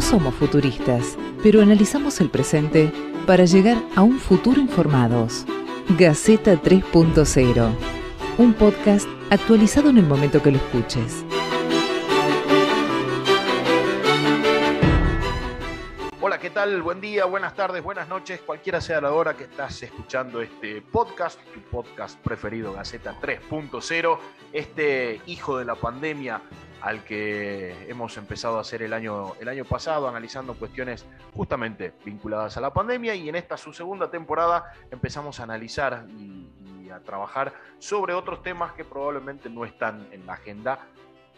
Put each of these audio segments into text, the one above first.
No somos futuristas, pero analizamos el presente para llegar a un futuro informados. Gaceta 3.0, un podcast actualizado en el momento que lo escuches. ¿Qué tal? Buen día, buenas tardes, buenas noches, cualquiera sea la hora que estás escuchando este podcast, tu podcast preferido, Gaceta 3.0, este hijo de la pandemia al que hemos empezado a hacer el año, el año pasado, analizando cuestiones justamente vinculadas a la pandemia y en esta su segunda temporada empezamos a analizar y a trabajar sobre otros temas que probablemente no están en la agenda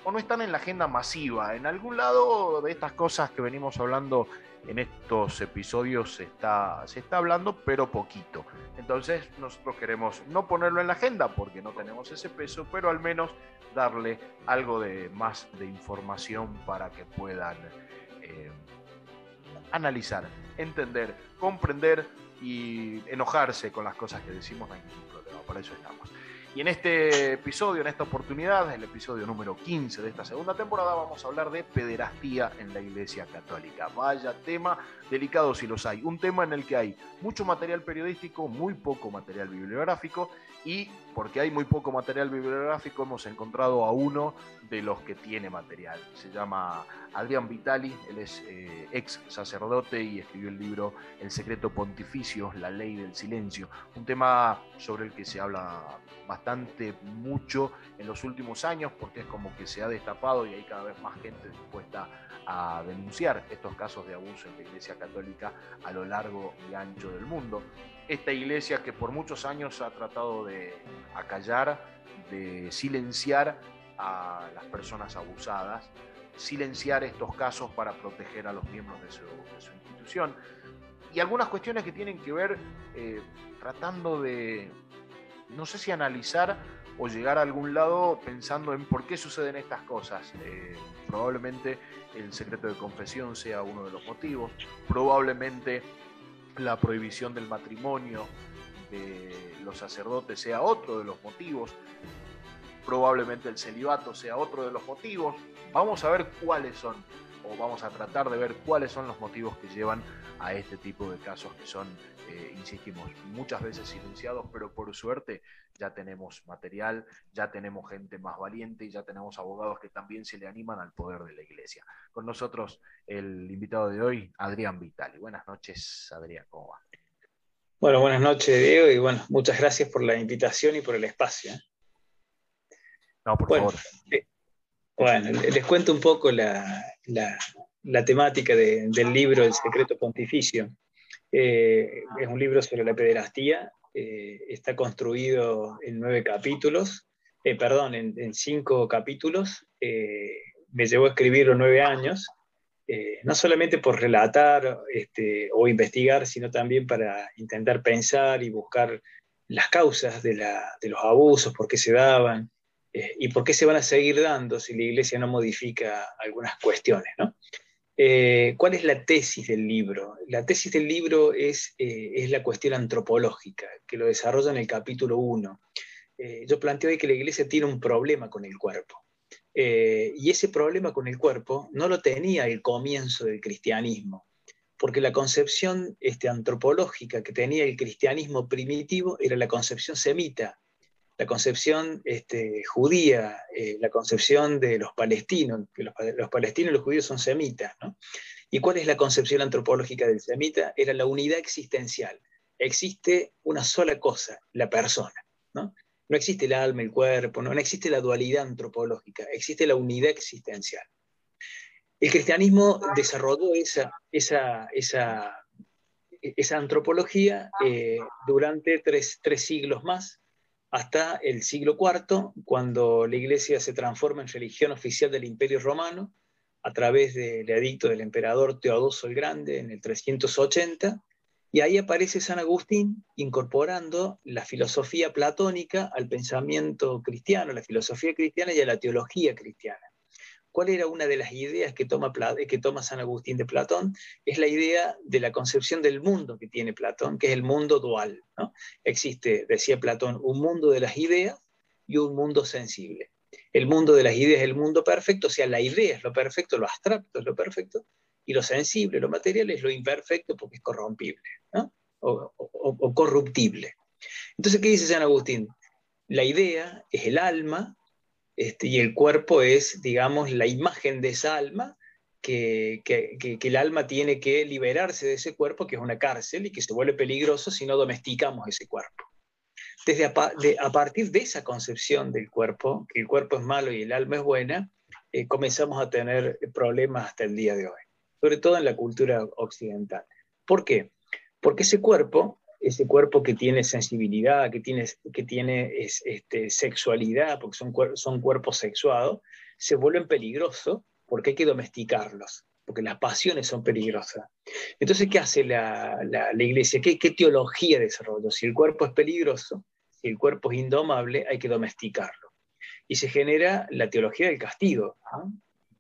o no están en la agenda masiva. En algún lado de estas cosas que venimos hablando en estos episodios se está, se está hablando, pero poquito. Entonces nosotros queremos no ponerlo en la agenda porque no tenemos ese peso, pero al menos darle algo de más de información para que puedan eh, analizar, entender, comprender y enojarse con las cosas que decimos, no hay ningún problema, para eso estamos. Y en este episodio, en esta oportunidad, el episodio número 15 de esta segunda temporada, vamos a hablar de pederastía en la Iglesia Católica. Vaya tema delicado si los hay. Un tema en el que hay mucho material periodístico, muy poco material bibliográfico y porque hay muy poco material bibliográfico hemos encontrado a uno de los que tiene material. Se llama Adrián Vitali, él es eh, ex sacerdote y escribió el libro El secreto pontificio, la ley del silencio, un tema sobre el que se habla bastante mucho en los últimos años porque es como que se ha destapado y hay cada vez más gente dispuesta a denunciar estos casos de abuso en la Iglesia Católica a lo largo y ancho del mundo. Esta iglesia que por muchos años ha tratado de acallar, de silenciar a las personas abusadas, silenciar estos casos para proteger a los miembros de su, institución. Y algunas cuestiones que tienen que ver eh, tratando de, no sé si analizar o llegar a algún lado pensando en por qué suceden estas cosas. Eh, probablemente el secreto de confesión sea uno de los motivos, probablemente la prohibición del matrimonio de los sacerdotes sea otro de los motivos, probablemente el celibato sea otro de los motivos. Vamos a ver cuáles son, o vamos a tratar de ver cuáles son los motivos que llevan a este tipo de casos que son, eh, insistimos, muchas veces silenciados, pero por suerte ya tenemos material, ya tenemos gente más valiente y ya tenemos abogados que también se le animan al poder de la iglesia. Con nosotros el invitado de hoy, Adrián Vitali. Buenas noches, Adrián, ¿cómo va? Bueno, buenas noches, Diego, y bueno, muchas gracias por la invitación y por el espacio. ¿eh? No, por bueno, favor. eh, bueno, les cuento un poco la, la, la temática de, del libro El secreto pontificio. Eh, es un libro sobre la pederastía, eh, está construido en nueve capítulos, eh, perdón, en, en, cinco capítulos. me llevó a escribirlo nueve años, no solamente por relatar este, o investigar, sino también para intentar pensar y buscar las causas de, la, de los abusos, por qué se daban, eh, y por qué se van a seguir dando si la Iglesia no modifica algunas cuestiones. ¿no? Eh, ¿Cuál es la tesis del libro? La tesis del libro es, eh, la cuestión antropológica, que lo desarrolla en el capítulo 1. yo planteo ahí que la Iglesia tiene un problema con el cuerpo. y ese problema con el cuerpo no lo tenía el comienzo del cristianismo, porque la concepción este, antropológica que tenía el cristianismo primitivo era la concepción semita, la concepción este, judía, eh, la concepción de los palestinos, los, palestinos y los judíos son semitas, ¿no? ¿Y cuál es la concepción antropológica del semita? Era la unidad existencial. Existe una sola cosa, la persona, ¿no? No existe el alma, el cuerpo, no, no existe la dualidad antropológica, existe la unidad existencial. El cristianismo desarrolló esa, esa, esa, esa antropología eh, durante tres, tres siglos más, hasta el siglo IV, cuando la Iglesia se transforma en religión oficial del Imperio Romano a través del edicto del emperador Teodoso el Grande en el 380, y ahí aparece San Agustín incorporando la filosofía platónica al pensamiento cristiano, la filosofía cristiana y a la teología cristiana. ¿Cuál era una de las ideas que toma, que toma San Agustín de Platón? Es la idea de la concepción del mundo que tiene Platón, que es el mundo dual. Existe, decía Platón, un mundo de las ideas y un mundo sensible. El mundo de las ideas es el mundo perfecto, o sea, la idea es lo perfecto, lo abstracto es lo perfecto, y lo sensible, lo material es lo imperfecto porque es corrompible o, corruptible. Entonces, ¿qué dice San Agustín? La idea es el alma este, y el cuerpo es, digamos, la imagen de esa alma que, el alma tiene que liberarse de ese cuerpo, que es una cárcel, y que se vuelve peligroso si no domesticamos ese cuerpo. Desde a, partir de esa concepción del cuerpo, que el cuerpo es malo y el alma es buena, eh, comenzamos a tener problemas hasta el día de hoy, sobre todo en la cultura occidental. ¿Por qué? Porque ese cuerpo, ese cuerpo que tiene sensibilidad, que tiene, que tiene este, sexualidad, porque son, son cuerpos sexuados, se vuelven peligrosos porque hay que domesticarlos, porque las pasiones son peligrosas. Entonces, ¿qué hace la, iglesia? ¿Qué, teología desarrolla? Si el cuerpo es peligroso, si el cuerpo es indomable, hay que domesticarlo. Y se genera la teología del castigo.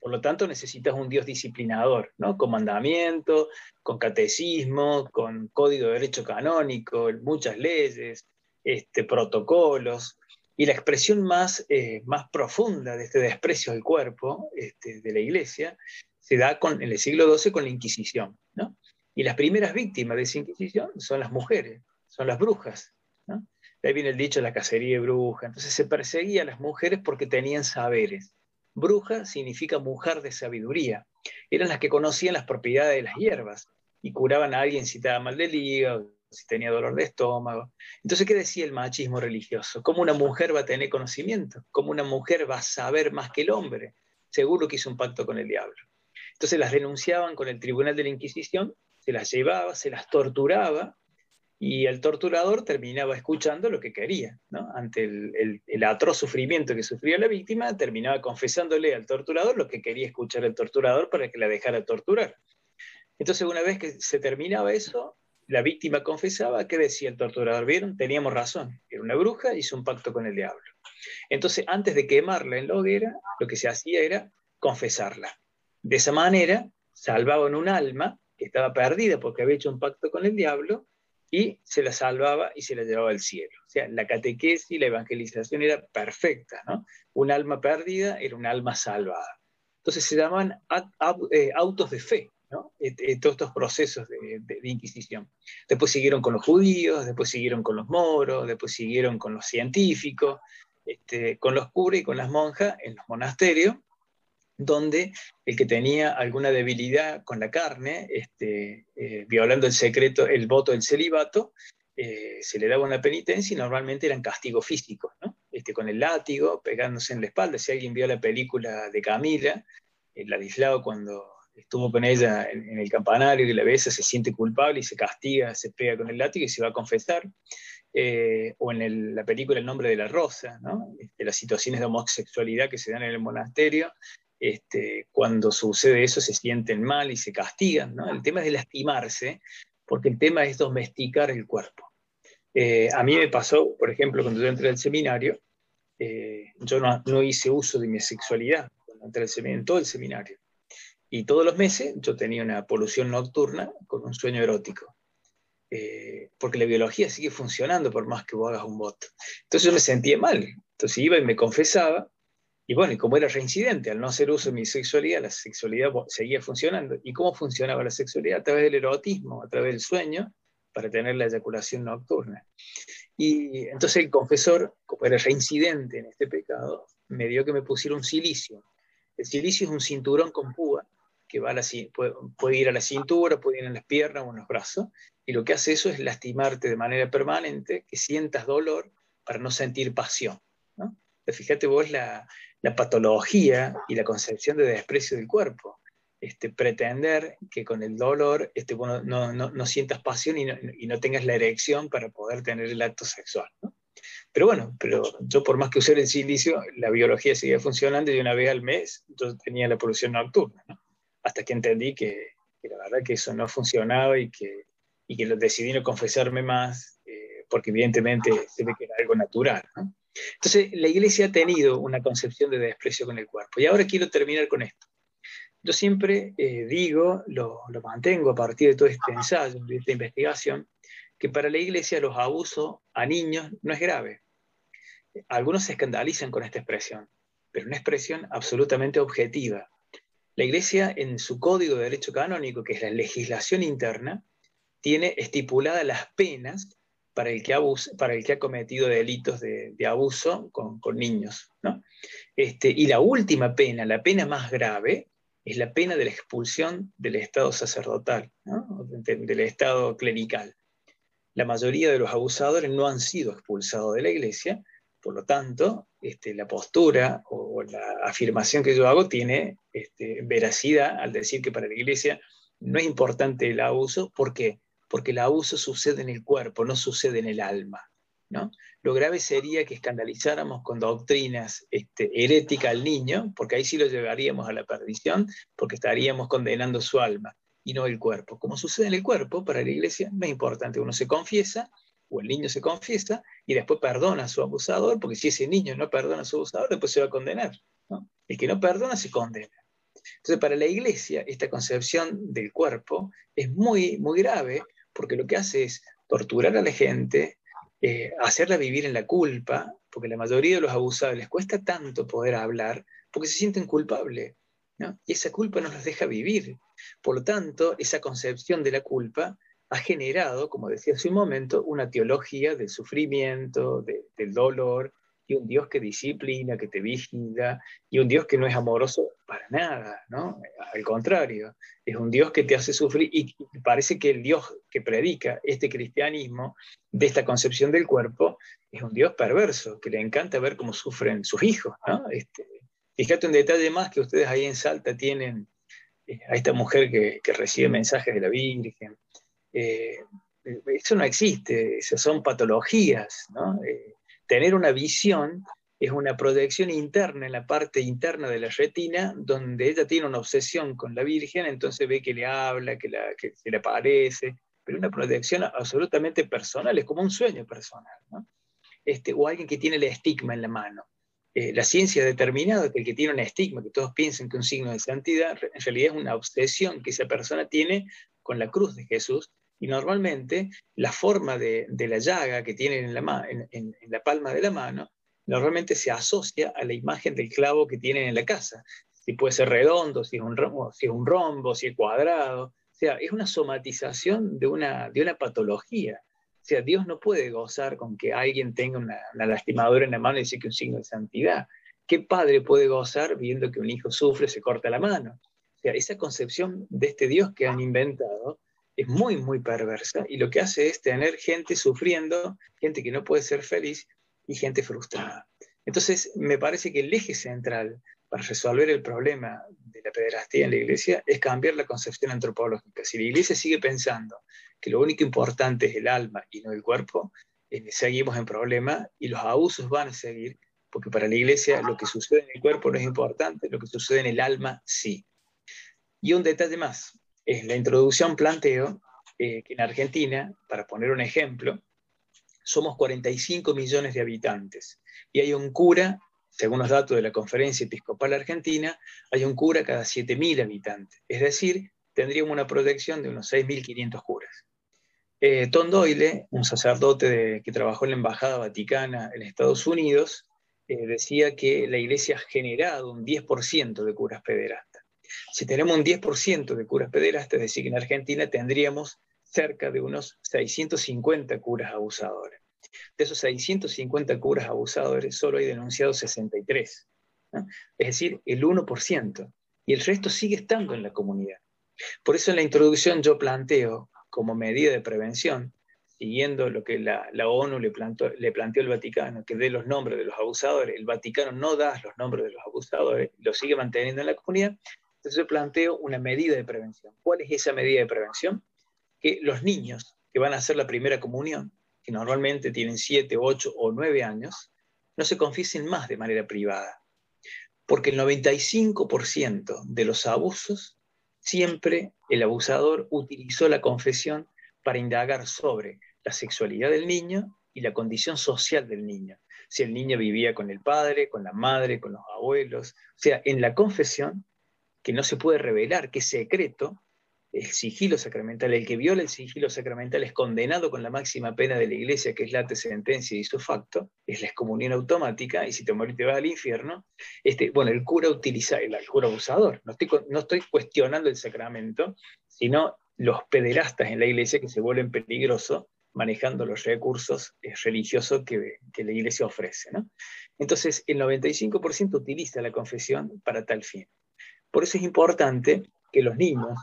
Por lo tanto, necesitas un Dios disciplinador, ¿no? con mandamiento, con catecismo, con código de derecho canónico, muchas leyes, este, protocolos. Y la expresión más, eh, más profunda de este desprecio al cuerpo este, de la iglesia se da con, en el siglo XII con la Inquisición. ¿no? Y las primeras víctimas de esa Inquisición son las mujeres, son las brujas. ¿no? De ahí viene el dicho de la cacería de brujas. Entonces se perseguía a las mujeres porque tenían saberes. Bruja significa mujer de sabiduría. Eran las que conocían las propiedades de las hierbas y curaban a alguien si estaba mal del hígado, si tenía dolor de estómago. Entonces, ¿qué decía el machismo religioso? ¿Cómo una mujer va a tener conocimiento? ¿Cómo una mujer va a saber más que el hombre? Seguro que hizo un pacto con el diablo. Entonces las denunciaban con el tribunal de la Inquisición, se las llevaba, se las torturaba, y el torturador terminaba escuchando lo que quería. Ante el, el, atroz sufrimiento que sufría la víctima, terminaba confesándole al torturador lo que quería escuchar el torturador para que la dejara torturar. Entonces, una vez que se terminaba eso, la víctima confesaba, ¿qué decía el torturador? ¿Vieron? Teníamos razón. Era una bruja, hizo un pacto con el diablo. Entonces, antes de quemarla en la hoguera, lo que se hacía era confesarla. De esa manera, salvaban un alma que estaba perdida porque había hecho un pacto con el diablo y se la salvaba y se la llevaba al cielo. O sea, la catequesis, la evangelización era perfecta, ¿no? Un alma perdida era un alma salvada. Entonces se llaman eh, autos de fe, todos estos procesos de, Inquisición. Después siguieron con los judíos, después siguieron con los moros, después siguieron con los científicos, este, con los curas y con las monjas en los monasterios, donde el que tenía alguna debilidad con la carne, este, eh, violando el secreto, el voto del celibato, eh, se le daba una penitencia y normalmente eran castigos físicos, este, con el látigo, pegándose en la espalda. Si alguien vio la película de Camila, el Ladislao cuando estuvo con ella en, el campanario y la besa, se siente culpable y se castiga, se pega con el látigo y se va a confesar. Eh, o en la película El nombre de la rosa, ¿no? Este, las situaciones de homosexualidad que se dan en el monasterio, este, cuando sucede eso se sienten mal y se castigan. ¿no? El tema es de lastimarse, porque el tema es domesticar el cuerpo. Eh, a mí me pasó, por ejemplo, cuando yo entré al seminario, eh, yo no, no, hice uso de mi sexualidad cuando entré al seminario, en todo el seminario. Y todos los meses yo tenía una polución nocturna con un sueño erótico. Eh, porque la biología sigue funcionando por más que vos hagas un voto. Entonces yo me sentía mal. Entonces iba y me confesaba. Y bueno, y como era reincidente, al no hacer uso de mi sexualidad, la sexualidad seguía funcionando. ¿Y cómo funcionaba la sexualidad? A través del erotismo, a través del sueño, para tener la eyaculación nocturna. Y entonces el confesor, como era reincidente en este pecado, me dio que me pusiera un silicio. El silicio es un cinturón con púa que va puede, ir a la cintura, puede ir en las piernas o en los brazos, y lo que hace eso es lastimarte de manera permanente, que sientas dolor para no sentir pasión. ¿no? Fíjate vos la, patología y la concepción de desprecio del cuerpo. Este, pretender que con el dolor este, bueno, no, sientas pasión y no, tengas la erección para poder tener el acto sexual. Pero bueno, pero yo por más que usara el silicio, la biología seguía funcionando y una vez al mes yo tenía la polución nocturna. ¿no? hasta que entendí que, la verdad que eso no funcionaba y que, y que decidí no confesarme más, eh, porque evidentemente se ve que era algo natural. Entonces, la iglesia ha tenido una concepción de desprecio con el cuerpo. Y ahora quiero terminar con esto. Yo siempre eh, digo, lo, lo, mantengo a partir de todo este ensayo, de esta investigación, que para la iglesia los abusos a niños no es grave. Algunos se escandalizan con esta expresión, pero una expresión absolutamente objetiva La Iglesia en su código de derecho canónico, que es la legislación interna, tiene estipuladas las penas para el que, para el que ha cometido delitos de, abuso con, niños. Este, y la última pena, la pena más grave, es la pena de la expulsión del Estado sacerdotal, del Estado clerical. La mayoría de los abusadores no han sido expulsados de la Iglesia, por lo tanto, este, la postura o, la afirmación que yo hago tiene este, veracidad al decir que para la Iglesia no es importante el abuso. ¿Por qué? Porque el abuso sucede en el cuerpo, no sucede en el alma. ¿no? Lo grave sería que escandalizáramos con doctrinas este, heréticas al niño, porque ahí sí lo llevaríamos a la perdición, porque estaríamos condenando su alma y no el cuerpo. Como sucede en el cuerpo, para la iglesia no es importante. Uno se confiesa, o el niño se confiesa, y después perdona a su abusador, porque si ese niño no perdona a su abusador, después se va a condenar. El que no perdona se condena. Entonces, para la iglesia, esta concepción del cuerpo es muy, muy grave, porque lo que hace es torturar a la gente, eh, hacerla vivir en la culpa, porque la mayoría de los abusados les cuesta tanto poder hablar, porque se sienten culpables. Y esa culpa no los deja vivir. Por lo tanto, esa concepción de la culpa ha generado, como decía hace un momento, una teología del sufrimiento, del dolor, un Dios que disciplina, que te vigila, y un Dios que no es amoroso para nada, ¿no? Al contrario, es un Dios que te hace sufrir, y parece que el Dios que predica este cristianismo, de esta concepción del cuerpo, es un Dios perverso, que le encanta ver cómo sufren sus hijos, ¿no? Este, fíjate un detalle más que ustedes ahí en Salta tienen eh, a esta mujer que, recibe mensajes de la Virgen. Eh, eso no existe, esas son patologías. Eh, tener una visión es una proyección interna en la parte interna de la retina, donde ella tiene una obsesión con la Virgen, entonces ve que le habla, que, se le aparece, pero una proyección absolutamente personal, es como un sueño personal. Este, o alguien que tiene el estigma en la mano. Eh, la ciencia ha determinado que el que tiene un estigma, que todos piensen que un signo de santidad, en realidad es una obsesión que esa persona tiene con la cruz de Jesús, y normalmente la forma de, la llaga que tienen en la, palma de la mano, normalmente se asocia a la imagen del clavo que tienen en la casa. Si puede ser redondo, si es un rombo, si es, un rombo, si es cuadrado. O sea, es una somatización de una, de una patología. O sea, Dios no puede gozar con que alguien tenga una, lastimadura en la mano y dice que un signo de santidad. ¿Qué padre puede gozar viendo que un hijo sufre, se corta la mano? O sea, esa concepción de este Dios que han inventado es muy, muy perversa y lo que hace es tener gente sufriendo, gente que no puede ser feliz y gente frustrada. Entonces, me parece que el eje central para resolver el problema de la pederastía en la iglesia es cambiar la concepción antropológica. Si la iglesia sigue pensando que lo único importante es el alma y no el cuerpo, eh, seguimos en problema y los abusos van a seguir, porque para la iglesia lo que sucede en el cuerpo no es importante, lo que sucede en el alma sí. Y un detalle más, en la introducción planteo eh, que en Argentina, para poner un ejemplo, somos 45 millones de habitantes y hay un cura, según los datos de la Conferencia Episcopal Argentina, hay un cura cada 7.000 habitantes. Es decir, tendríamos una proyección de unos 6.500 curas. Eh, Tom Doyle, un sacerdote que trabajó en la Embajada Vaticana en Estados Unidos, eh, decía que la Iglesia ha generado un 10% de curas pederastas. Si tenemos un 10% de curas pederastas, es decir, que en Argentina tendríamos cerca de unos 650 curas abusadores. De esos 650 curas abusadores, solo hay denunciados 63. Es decir, el 1%. Y el resto sigue estando en la comunidad. Por eso en la introducción yo planteo como medida de prevención, siguiendo lo que la, ONU le, le planteó al Vaticano, que dé los nombres de los abusadores, el Vaticano no da los nombres de los abusadores, lo sigue manteniendo en la comunidad, entonces yo planteo una medida de prevención. ¿Cuál es esa medida de prevención? Que los niños que van a hacer la primera comunión, que normalmente tienen 7, 8 o 9 años, no se confiesen más de manera privada. Porque el 95% de los abusos Siempre el abusador utilizó la confesión para indagar sobre la sexualidad del niño y la condición social del niño. Si el niño vivía con el padre, con la madre, con los abuelos. O sea, en la confesión, que no se puede revelar, que es secreto, el sigilo sacramental. El que viola el sigilo sacramental es condenado con la máxima pena de la iglesia, que es late sentencia y su facto, es la excomunión automática, y si te morís te vas al infierno. Este, bueno, el cura utiliza, el, cura abusador, no estoy, no estoy cuestionando el sacramento, sino los pederastas en la iglesia que se vuelven peligrosos manejando los recursos eh, religiosos que, que, la iglesia ofrece. ¿no? Entonces, el 95% utiliza la confesión para tal fin. Por eso es importante que los niños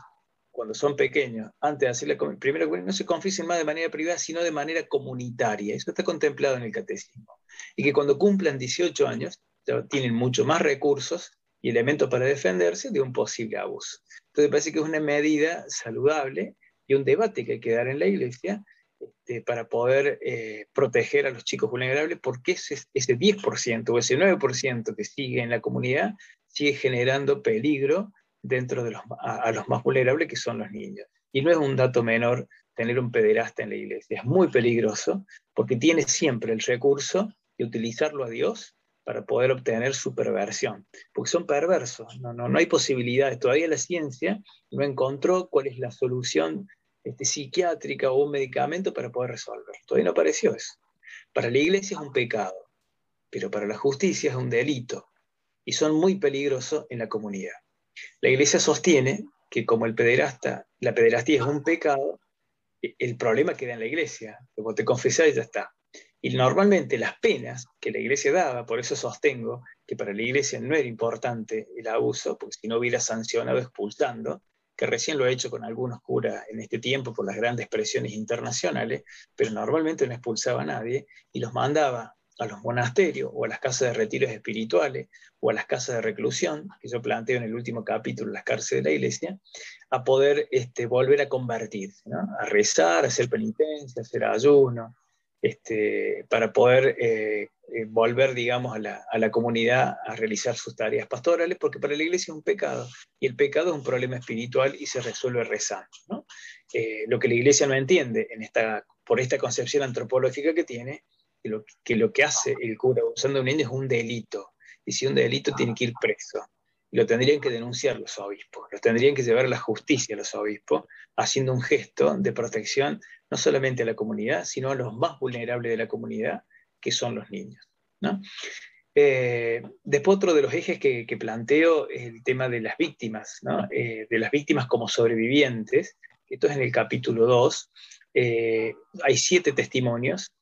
cuando son pequeños, antes de hacer la primera no se confiesen más de manera privada, sino de manera comunitaria. Eso está contemplado en el catecismo. Y que cuando cumplan 18 años, tienen mucho más recursos y elementos para defenderse de un posible abuso. Entonces, parece que es una medida saludable y un debate que hay que dar en la iglesia este, para poder eh, proteger a los chicos vulnerables, porque ese, ese 10% o ese 9% que sigue en la comunidad sigue generando peligro dentro de los, a, los más vulnerables, que son los niños. Y no es un dato menor tener un pederasta en la iglesia, es muy peligroso porque tiene siempre el recurso de utilizarlo a Dios para poder obtener su perversión, porque son perversos, no, no, no hay posibilidades. Todavía la ciencia no encontró cuál es la solución este, psiquiátrica o un medicamento para poder resolver. Todavía no apareció eso. Para la iglesia es un pecado, pero para la justicia es un delito y son muy peligrosos en la comunidad. La iglesia sostiene que como el pederasta, la pederastía es un pecado, el problema queda en la iglesia, como te confesás y ya está. Y normalmente las penas que la iglesia daba, por eso sostengo que para la iglesia no era importante el abuso, porque si no hubiera sancionado expulsando, que recién lo he hecho con algunos curas en este tiempo por las grandes presiones internacionales, pero normalmente no expulsaba a nadie y los mandaba a los monasterios o a las casas de retiros espirituales o a las casas de reclusión, que yo planteo en el último capítulo, las cárceles de la iglesia, a poder este, volver a convertirse, a rezar, a hacer penitencia, a hacer ayuno, este, para poder eh, eh, volver, digamos, a la, a la, comunidad a realizar sus tareas pastorales, porque para la iglesia es un pecado, y el pecado es un problema espiritual y se resuelve rezando. Eh, lo que la iglesia no entiende en esta, por esta concepción antropológica que tiene, que lo que, hace el cura usando a un niño es un delito. Y si un delito tiene que ir preso. Lo tendrían que denunciar los obispos, lo tendrían que llevar a la justicia los obispos, haciendo un gesto de protección no solamente a la comunidad, sino a los más vulnerables de la comunidad, que son los niños. Eh, después otro de los ejes que, planteo es el tema de las víctimas, eh, de las víctimas como sobrevivientes. Esto es en el capítulo 2. Eh, hay siete testimonios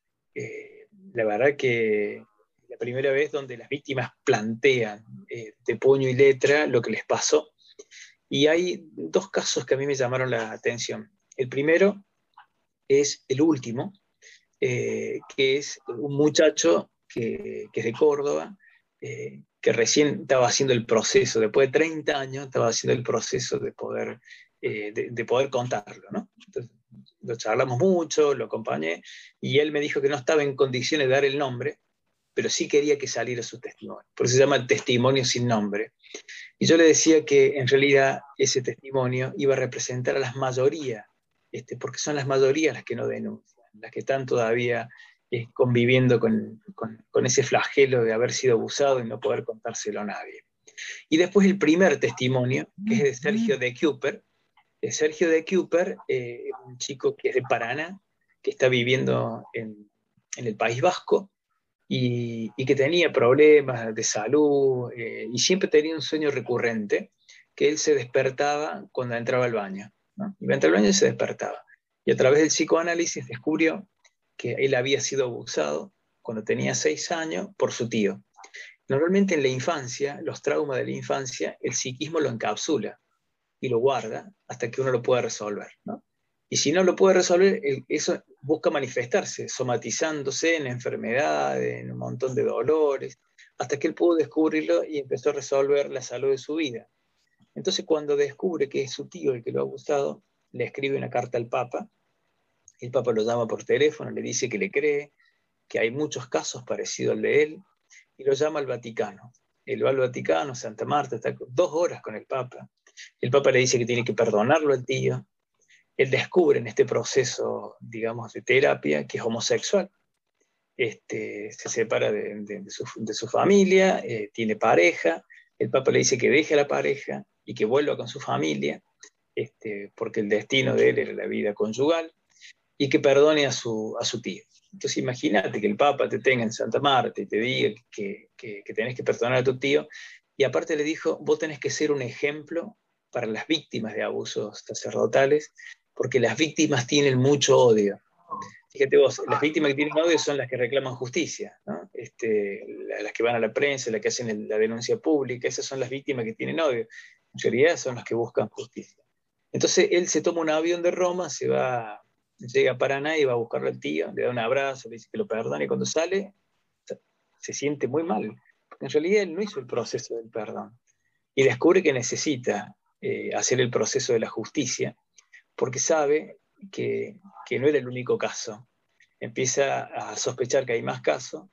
la verdad que la primera vez donde las víctimas plantean eh, de puño y letra lo que les pasó. Y hay dos casos que a mí me llamaron la atención. El primero es el último, eh, que es un muchacho que, es de Córdoba, eh, que recién estaba haciendo el proceso, después de 30 años, estaba haciendo el proceso de poder, de, poder contarlo. ¿no? Lo charlamos mucho, lo acompañé, y él me dijo que no estaba en condiciones de dar el nombre, pero sí quería que saliera su testimonio. Por eso se llama testimonio sin nombre. Y yo le decía que en realidad ese testimonio iba a representar a las mayorías, este, porque son las mayorías las que no denuncian, las que están todavía eh, conviviendo con, con, ese flagelo de haber sido abusado y no poder contárselo a nadie. Y después el primer testimonio, que es de Sergio de Cooper, Sergio de Cooper, eh, un chico que es de Paraná, que está viviendo en, el País Vasco y, que tenía problemas de salud eh, y siempre tenía un sueño recurrente, que él se despertaba cuando entraba al baño. ¿no? Iba a entrar al baño y se despertaba. Y a través del psicoanálisis descubrió que él había sido abusado cuando tenía seis años por su tío. Normalmente en la infancia, los traumas de la infancia, el psiquismo lo encapsula y lo guarda hasta que uno lo pueda resolver. ¿no? Y si no lo puede resolver, eso busca manifestarse, somatizándose en enfermedades, en un montón de dolores, hasta que él pudo descubrirlo y empezó a resolver la salud de su vida. Entonces, cuando descubre que es su tío el que lo ha abusado, le escribe una carta al Papa. El Papa lo llama por teléfono, le dice que le cree, que hay muchos casos parecidos al de él, y lo llama al Vaticano. Él va al Vaticano, Santa Marta, está dos horas con el Papa, el Papa le dice que tiene que perdonarlo al tío. Él descubre en este proceso, digamos, de terapia que es homosexual. Este, se separa de, su, familia, eh, tiene pareja. El Papa le dice que deje a la pareja y que vuelva con su familia. este, porque el destino de él era la vida conyugal, y que perdone a su, a su tío. Entonces imagínate que el Papa te tenga en Santa Marta y te diga que, que, que, tenés que perdonar a tu tío, y aparte le dijo, vos tenés que ser un ejemplo para las víctimas de abusos sacerdotales, porque las víctimas tienen mucho odio. Fíjate vos, las víctimas que tienen odio son las que reclaman justicia, este, las que van a la prensa, las que hacen la denuncia pública, esas son las víctimas que tienen odio. En realidad son las que buscan justicia. Entonces él se toma un avión de Roma, se va, llega a Paraná y va a buscarlo al tío, le da un abrazo, le dice que lo perdone y cuando sale se siente muy mal, en realidad él no hizo el proceso del perdón y descubre que necesita eh, hacer el proceso de la justicia porque sabe que, no era el único caso. Empieza a sospechar que hay más casos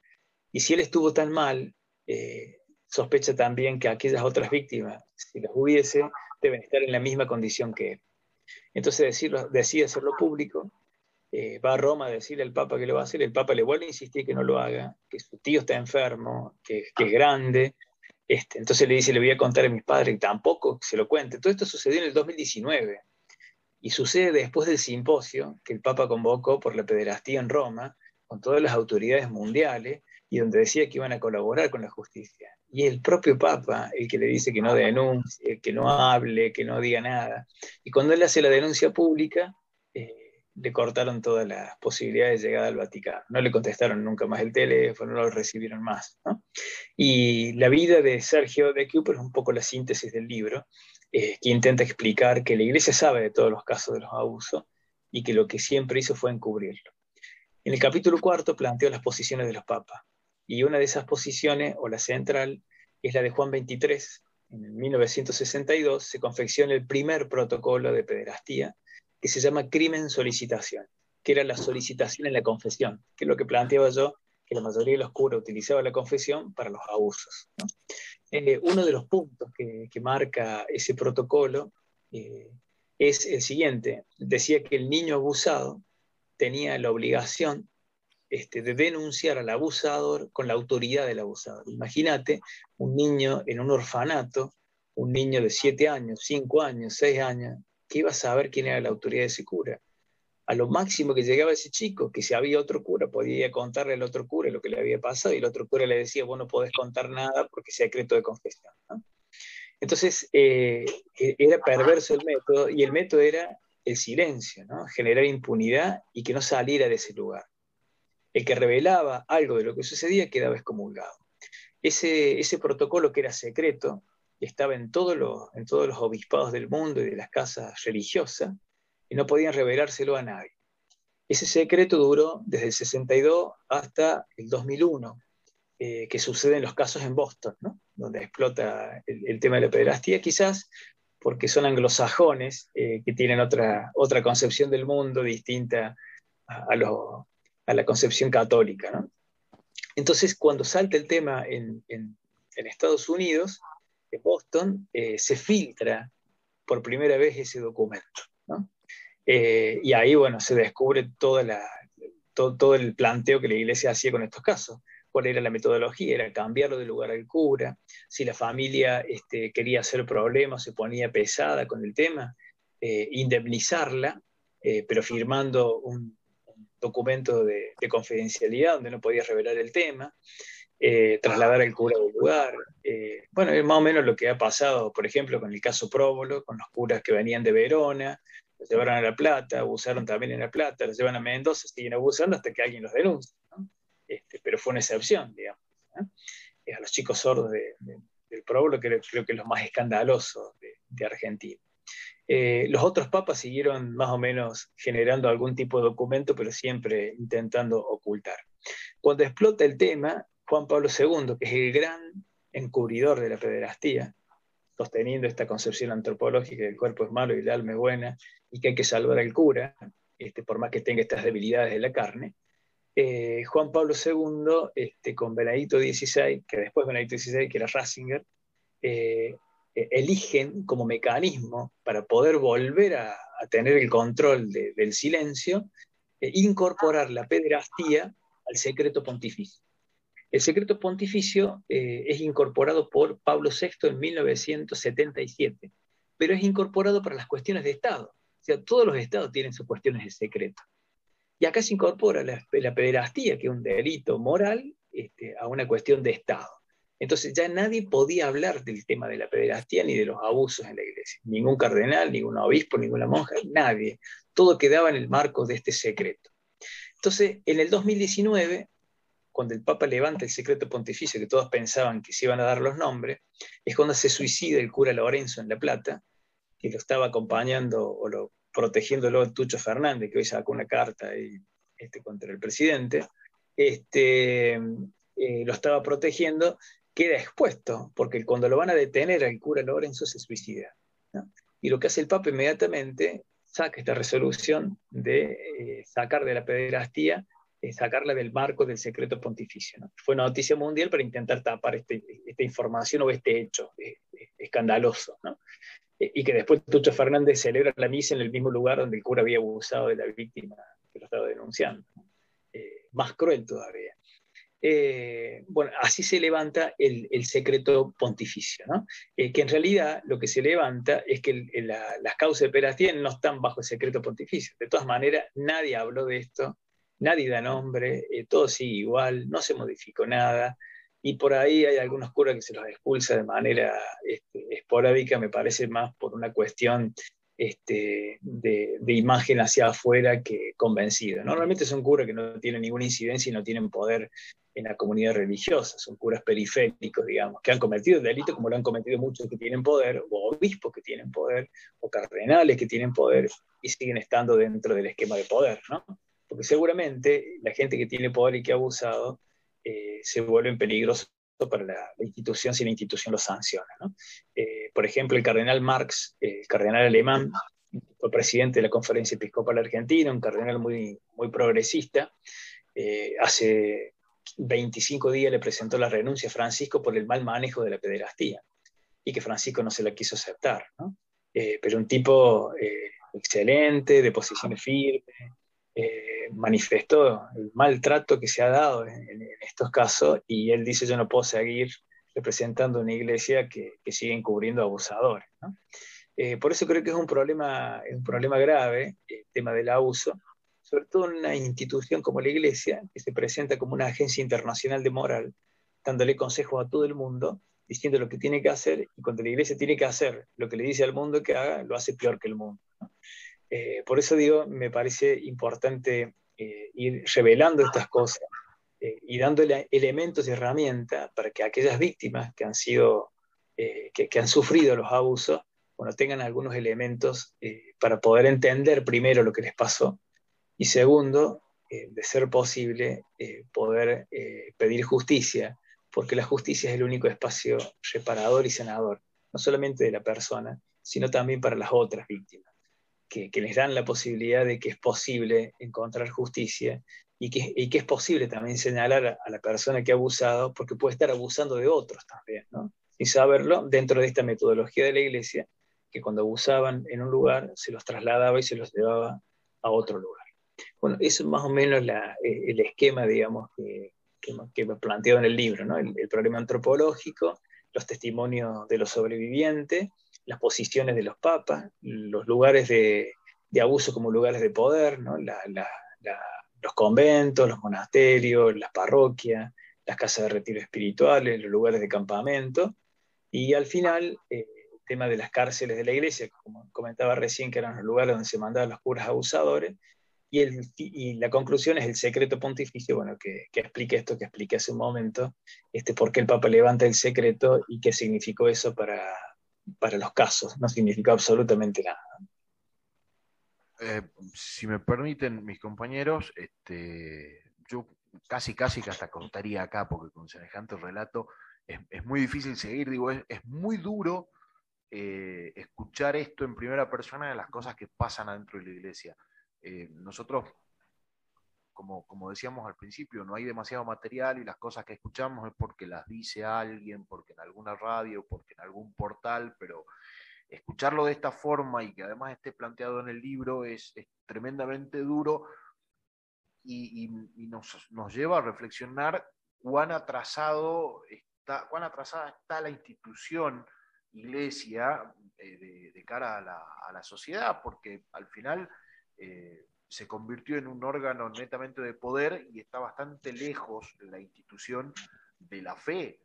y si él estuvo tan mal, eh, sospecha también que aquellas otras víctimas, si las hubiese, deben estar en la misma condición que él. Entonces decide hacerlo público, eh, va a Roma a decirle al Papa que lo va a hacer, el Papa le vuelve a insistir que no lo haga, que su tío está enfermo, que, es grande. Este, entonces le dice, le voy a contar a mis padres, y tampoco se lo cuente. Todo esto sucedió en el 2019 y sucede después del simposio que el Papa convocó por la pederastía en Roma, con todas las autoridades mundiales, y donde decía que iban a colaborar con la justicia. Y el propio Papa, el que le dice que no denuncie, que no hable, que no diga nada. Y cuando él hace la denuncia pública, le cortaron todas las posibilidades de llegada al Vaticano. No le contestaron nunca más el teléfono, no lo recibieron más. Y la vida de Sergio de Cooper es un poco la síntesis del libro, eh, que intenta explicar que la Iglesia sabe de todos los casos de los abusos y que lo que siempre hizo fue encubrirlo. En el capítulo cuarto planteó las posiciones de los papas. Y una de esas posiciones, o la central, es la de Juan 23. En 1962 se confecciona el primer protocolo de pederastía, que se llama crimen solicitación, que era la solicitación en la confesión, que es lo que planteaba yo, que la mayoría de los curas utilizaban la confesión para los abusos. Eh, uno de los puntos que, marca ese protocolo eh, es el siguiente. Decía que el niño abusado tenía la obligación este, de denunciar al abusador con la autoridad del abusador. Imagínate un niño en un orfanato, un niño de 7 años, 5 años, 6 años, que iba a saber quién era la autoridad de ese cura. A lo máximo que llegaba ese chico, que si había otro cura, podía contarle al otro cura lo que le había pasado y el otro cura le decía, vos no podés contar nada porque es secreto de confesión. Entonces, eh, e-, era perverso el método y el método era el silencio, generar impunidad y que no saliera de ese lugar el que revelaba algo de lo que sucedía quedaba excomulgado. Ese, ese protocolo que era secreto estaba en, todos los, en todos los obispados del mundo y de las casas religiosas y no podían revelárselo a nadie. Ese secreto duró desde el 62 hasta el 2001, eh, que sucede en los casos en Boston, donde explota el, tema de la pederastía, quizás porque son anglosajones eh, que tienen otra, otra concepción del mundo distinta a, los, a la concepción católica. ¿no? Entonces, cuando salta el tema en, en, Estados Unidos, Boston, eh, se filtra por primera vez ese documento. ¿no? Eh, y ahí, bueno, se descubre toda la, todo, el planteo que la iglesia hacía con estos casos. ¿Cuál era la metodología? Era cambiarlo de lugar al cura. Si la familia este, quería hacer problemas, se ponía pesada con el tema, eh, indemnizarla, pero firmando un, documento de, confidencialidad donde no podía revelar el tema, eh, trasladar al cura del lugar. Eh, bueno, es más o menos lo que ha pasado, por ejemplo, con el caso Próbolo, con los curas que venían de Verona, los llevaron a La Plata, abusaron también en La Plata, los llevan a Mendoza, siguen abusando hasta que alguien los denuncia. Este, pero fue una excepción, digamos. a los chicos sordos del Próbolo, que creo que es lo más escandaloso de Argentina. Eh, los otros papas siguieron más o menos generando algún tipo de documento, pero siempre intentando ocultar. Cuando explota el tema, Juan Pablo II, que es el gran encubridor de la pederastía, sosteniendo esta concepción antropológica que el cuerpo es malo y el alma es buena, y que hay que salvar al cura, este, por más que tenga estas debilidades de la carne, eh, Juan Pablo II, este, con Benedicto XVI, que después Benedicto XVI, que era Ratzinger, eh, eh, eligen como mecanismo para poder volver a, tener el control del silencio, incorporar la pederastía al secreto pontificio. El secreto pontificio eh, es incorporado por Pablo VI en 1977, pero es incorporado para las cuestiones de Estado. O sea, todos los estados tienen sus cuestiones de secreto. Y acá se incorpora la, pederastía, que es un delito moral, este, a una cuestión de Estado. Entonces ya nadie podía hablar del tema de la pederastía ni de los abusos en la iglesia. Ningún cardenal, ningún obispo, ninguna monja, nadie. Todo quedaba en el marco de este secreto. Entonces, en el 2019, cuando el Papa levanta el secreto pontificio, que todos pensaban que se iban a dar los nombres, es cuando se suicida el cura Lorenzo en La Plata, que lo estaba acompañando o lo, protegiéndolo el Tucho Fernández, que hoy sacó una carta este, contra el presidente, este, eh, lo estaba protegiendo, queda expuesto, porque cuando lo van a detener al cura Lorenzo se suicida. Y lo que hace el Papa inmediatamente, saca esta resolución de eh, sacar de la pederastía sacarla del marco del secreto pontificio. Fue noticia mundial para intentar tapar este, esta información o este hecho eh, eh, escandaloso. ¿no? Eh, y que después Tucho Fernández celebra la misa en el mismo lugar donde el cura había abusado de la víctima que lo estaba denunciando. más cruel todavía. bueno, así se levanta el, el secreto pontificio, ¿no? que en realidad lo que se levanta es que las causas de Perastien no están bajo el secreto pontificio. De todas maneras, nadie habló de esto nadie da nombre, eh, todo sigue igual, no se modificó nada, y por ahí hay algunos curas que se los expulsa de manera este, esporádica, me parece más por una cuestión este, de, imagen hacia afuera que convencido. Normalmente son curas que no tienen ninguna incidencia y no tienen poder en la comunidad religiosa, son curas periféricos, digamos, que han cometido delitos como lo han cometido muchos que tienen poder, o obispos que tienen poder, o cardenales que tienen poder y siguen estando dentro del esquema de poder, ¿no? Porque seguramente la gente que tiene poder y que ha abusado eh, se vuelve peligroso para la, institución si la institución lo sanciona. Eh, por ejemplo, el cardenal Marx, el cardenal alemán, fue presidente de la Conferencia Episcopal Argentina, un cardenal muy, muy progresista, eh, hace 25 días le presentó la renuncia a Francisco por el mal manejo de la pederastía y que Francisco no se la quiso aceptar. pero un tipo excelente, de posiciones firmes, eh, manifestó el maltrato que se ha dado en, estos casos y él dice yo no puedo seguir representando una iglesia que, que sigue encubriendo abusadores. Eh, por eso creo que es un problema, un problema grave el tema del abuso, sobre todo en una institución como la iglesia, que se presenta como una agencia internacional de moral, dándole consejos a todo el mundo, diciendo lo que tiene que hacer, y cuando la iglesia tiene que hacer lo que le dice al mundo que haga, lo hace peor que el mundo. Eh, por eso digo, me parece importante eh, ir revelando estas cosas eh, y dándole elementos y herramientas para que aquellas víctimas que han sido, que, han sufrido los abusos, bueno, tengan algunos elementos para poder entender primero lo que les pasó y segundo, de ser posible, poder pedir justicia, porque la justicia es el único espacio reparador y sanador, no solamente de la persona, sino también para las otras víctimas que, les dan la posibilidad de que es posible encontrar justicia y que, que es posible también señalar a, la persona que ha abusado, porque puede estar abusando de otros también, ¿no? Sin saberlo, dentro de esta metodología de la iglesia, que cuando abusaban en un lugar, se los trasladaba y se los llevaba a otro lugar. Bueno, eso es más o menos eh, el esquema, digamos, que, que, me planteo en el libro, ¿no? el problema antropológico, los testimonios de los sobrevivientes, las posiciones de los papas, los lugares de, abuso como lugares de poder, los conventos, los monasterios, las parroquias, las casas de retiro espirituales, los lugares de campamento, y al final eh, el tema de las cárceles de la iglesia, como comentaba recién, que eran los lugares donde se mandaban los curas abusadores, y, la conclusión es el secreto pontificio, bueno, que, que explique esto que expliqué hace un momento, este, por qué el Papa levanta el secreto y qué significó eso para, para los casos, no significa absolutamente nada. Eh, si me permiten mis compañeros, este, yo casi casi que hasta contaría acá, porque con semejante relato es, muy difícil seguir, digo, es, muy duro eh, escuchar esto en primera persona de las cosas que pasan adentro de la iglesia. Eh, nosotros como, decíamos al principio, no hay demasiado material y las cosas que escuchamos es porque las dice alguien, porque en alguna radio, porque en algún portal, pero escucharlo de esta forma y que además esté planteado en el libro es, tremendamente duro y, nos, lleva a reflexionar cuán atrasado está, cuán atrasada está la institución iglesia de, cara a la, sociedad, porque al final se convirtió en un órgano netamente de poder y está bastante lejos la institución de la fe,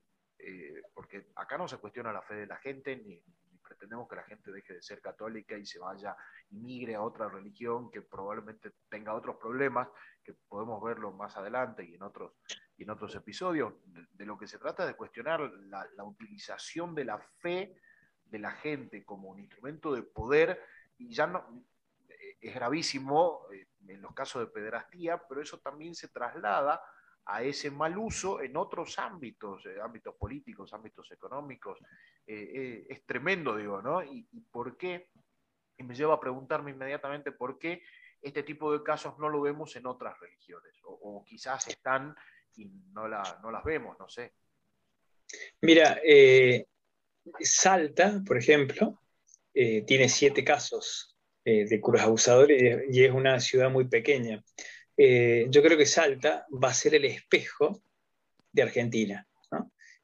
porque acá no se cuestiona la fe de la gente ni, pretendemos que la gente deje de ser católica y se vaya y migre a otra religión que probablemente tenga otros problemas, que podemos verlo más adelante y en otros, y en otros episodios. De, lo que se trata es de cuestionar la, utilización de la fe de la gente como un instrumento de poder y ya no eh, es gravísimo eh, en los casos de pederastía, pero eso también se traslada a ese mal uso en otros ámbitos, eh, ámbitos políticos, ámbitos económicos. Eh, es tremendo, digo, ¿no? ¿Y, por qué? Y me lleva a preguntarme inmediatamente por qué este tipo de casos no lo vemos en otras religiones, o, quizás están y no, no, las vemos, no sé. Mira, Salta, por ejemplo, tiene siete casos de curas abusadores y es una ciudad muy pequeña. Eh, yo creo que Salta va a ser el espejo de Argentina.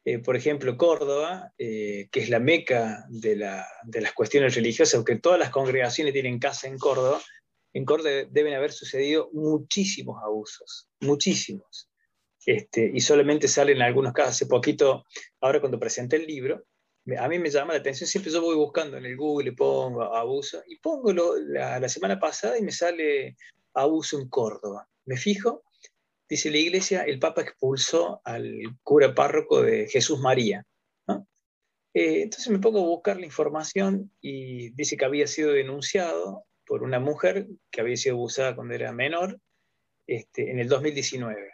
Eh, por ejemplo, Córdoba, eh, que es la meca de, las cuestiones religiosas, aunque todas las congregaciones tienen casa en Córdoba, en Córdoba deben haber sucedido muchísimos abusos, muchísimos. Este, y solamente salen algunos casos. Hace poquito, ahora cuando presenté el libro, a mí me llama la atención, siempre yo voy buscando en el Google, pongo abuso, y pongo la, semana pasada y me sale abuso en Córdoba. Me fijo, dice la iglesia, el Papa expulsó al cura párroco de Jesús María. Eh, entonces me pongo a buscar la información y dice que había sido denunciado por una mujer que había sido abusada cuando era menor este, en el 2019.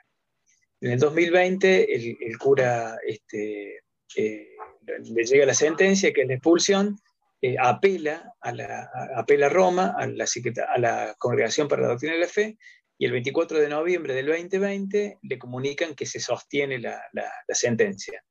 En el 2020 el, cura este, eh, le llega la sentencia que es la expulsión eh, apela, a la, apela a Roma, a la, a la Congregación para la Doctrina de la Fe, y el 24 de noviembre del 2020 le comunican que se sostiene la, sentencia,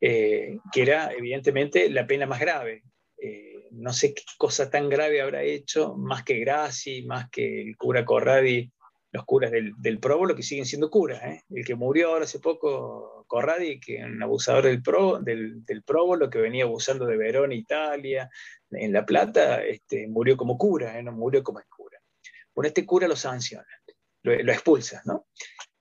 eh, que era evidentemente la pena más grave. Eh, no sé qué cosa tan grave habrá hecho, más que Graci, más que el cura Corradi, los curas del, del Próbolo, que siguen siendo curas. El que murió ahora hace poco, Corradi, que un abusador del, pro, del, del próbolo que venía abusando de Verón, Italia, en La Plata, este, murió como cura, ¿eh? no murió como cura. Bueno, este cura lo sanciona, lo, expulsa, ¿no?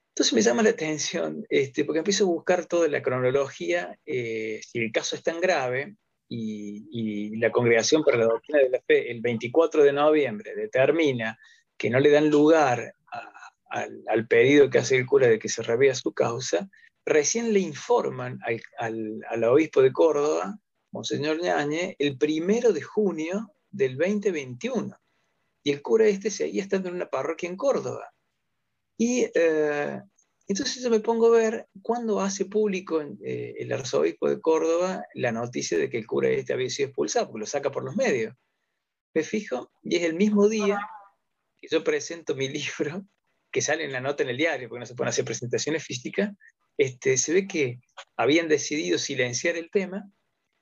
Entonces me llama la atención, este, porque empiezo a buscar toda la cronología, eh, si el caso es tan grave y, la Congregación para la Doctrina de la Fe el 24 de noviembre determina que no le dan lugar al, pedido que hace el cura de que se revea su causa, recién le informan al, obispo de Córdoba, Monseñor Ñañe, el primero de junio del 2021. Y el cura este seguía estando en una parroquia en Córdoba. Y eh, entonces yo me pongo a ver cuándo hace público eh, el arzobispo de Córdoba la noticia de que el cura este había sido expulsado, porque lo saca por los medios. Me fijo, y es el mismo día que yo presento mi libro, que sale en la nota en el diario, porque no se pueden hacer presentaciones físicas, este, se ve que habían decidido silenciar el tema.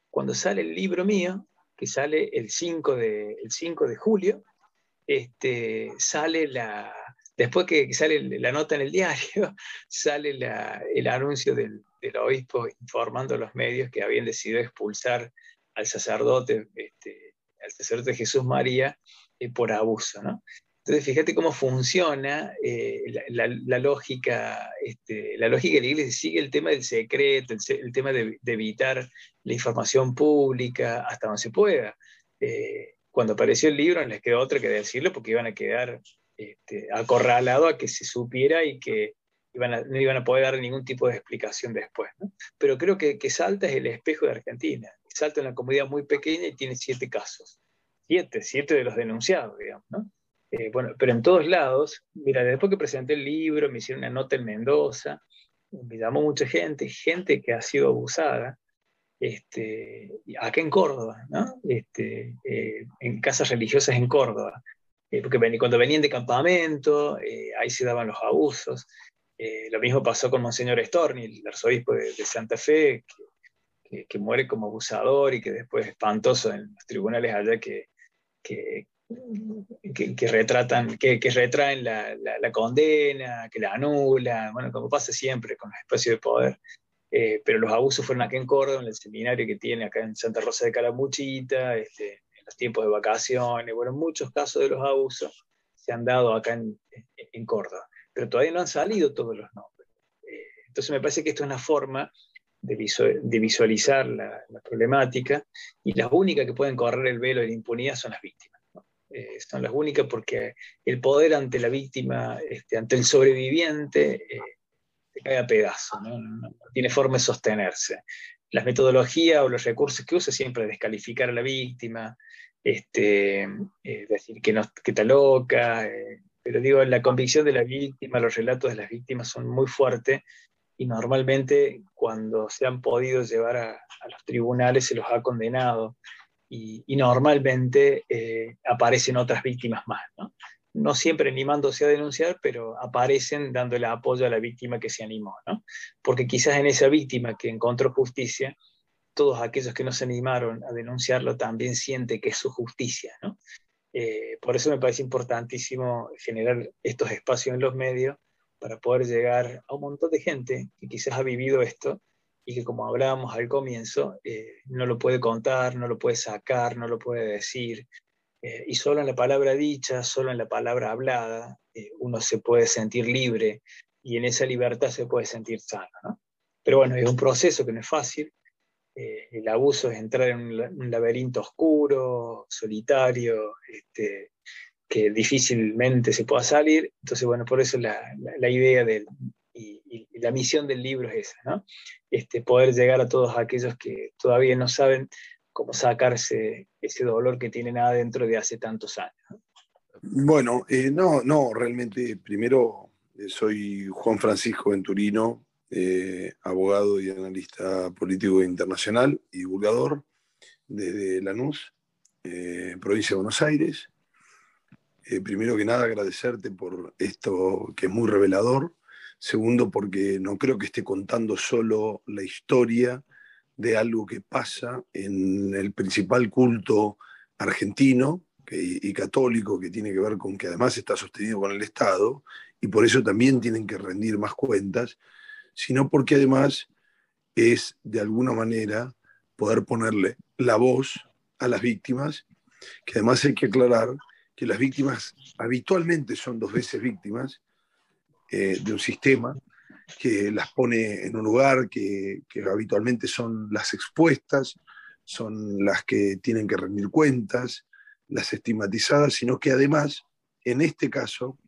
Cuando sale el libro mío, que sale el 5 de, el 5 de julio, este, sale la, después que sale la nota en el diario, sale el anuncio del, obispo informando a los medios que habían decidido expulsar al sacerdote, este, al sacerdote Jesús María eh, por abuso. Entonces, fíjate cómo funciona eh, la, lógica, este, la lógica de la iglesia sigue el tema del secreto, el, tema de, evitar la información pública hasta donde se pueda. Eh, cuando apareció el libro, no les quedó otra que decirlo porque iban a quedar este, acorralados a que se supiera y que no iban a poder dar ningún tipo de explicación después. Pero creo que, que Salta es el espejo de Argentina. Salta es una comunidad muy pequeña y tiene siete casos. Siete, siete de los denunciados, digamos. ¿no? Eh, bueno, pero en todos lados, mira, después que presenté el libro, me hicieron una nota en Mendoza, me llamó mucha gente, gente que ha sido abusada, este, acá en Córdoba, ¿no? Este, eh, en casas religiosas en Córdoba, eh, porque cuando venían de campamento, ahí se daban los abusos. lo mismo pasó con Monseñor Storni, el arzobispo de, Santa Fe, que, que, muere como abusador y que después espantoso en los tribunales allá que, que, que, retratan, que, retraen la, condena, que la anulan, bueno, como pasa siempre con los espacios de poder. eh, pero los abusos fueron acá en Córdoba, en el seminario que tiene acá en Santa Rosa de Calamuchita, este, en los tiempos de vacaciones, bueno, muchos casos de los abusos se han dado acá en, en Córdoba, pero todavía no han salido todos los nombres. Eh, entonces me parece que esto es una forma de, visualizar la, problemática y las únicas que pueden correr el velo de la impunidad son las víctimas. Eh, son las únicas porque el poder ante la víctima, este, ante el sobreviviente, eh, se cae a pedazos, ¿no? tiene forma de sostenerse. Las metodologías o los recursos que usa siempre descalificar a la víctima, este, eh, decir que, no, que está loca, pero digo, la convicción de la víctima, los relatos de las víctimas son muy fuertes y normalmente cuando se han podido llevar a, los tribunales se los ha condenado y, normalmente eh, aparecen otras víctimas más. ¿no? no siempre animándose a denunciar, pero aparecen dándole apoyo a la víctima que se animó, ¿no? porque quizás en esa víctima que encontró justicia, todos aquellos que no se animaron a denunciarlo también sienten que es su justicia. ¿no? Eh, por eso me parece importantísimo generar estos espacios en los medios para poder llegar a un montón de gente que quizás ha vivido esto y que como hablábamos al comienzo, eh, no lo puede contar, no lo puede sacar, no lo puede decir. Eh, y solo en la palabra dicha, solo en la palabra hablada, eh, uno se puede sentir libre y en esa libertad se puede sentir sano. ¿no? Pero bueno, es un proceso que no es fácil. el abuso es entrar en un laberinto oscuro, solitario, este, que difícilmente se pueda salir. Entonces, bueno, por eso la, la, idea del, y, la misión del libro es esa, ¿no? Este, poder llegar a todos aquellos que todavía no saben cómo sacarse ese dolor que tienen adentro de hace tantos años. Bueno, eh, no, no, realmente, primero eh, soy Juan Francisco Venturino, eh, abogado y analista político internacional y divulgador desde Lanús, provincia de Buenos Aires. Primero que nada agradecerte por esto que es muy revelador. Segundo, porque no creo que esté contando solo la historia de algo que pasa en el principal culto argentino y católico que tiene que ver con que además está sostenido con el Estado y por eso también tienen que rendir más cuentas, sino porque además es de alguna manera poder ponerle la voz a las víctimas, que además hay que aclarar que las víctimas habitualmente son dos veces víctimas eh, de un sistema que las pone en un lugar que, habitualmente son las expuestas, son las que tienen que rendir cuentas, las estigmatizadas, sino que además, en este caso,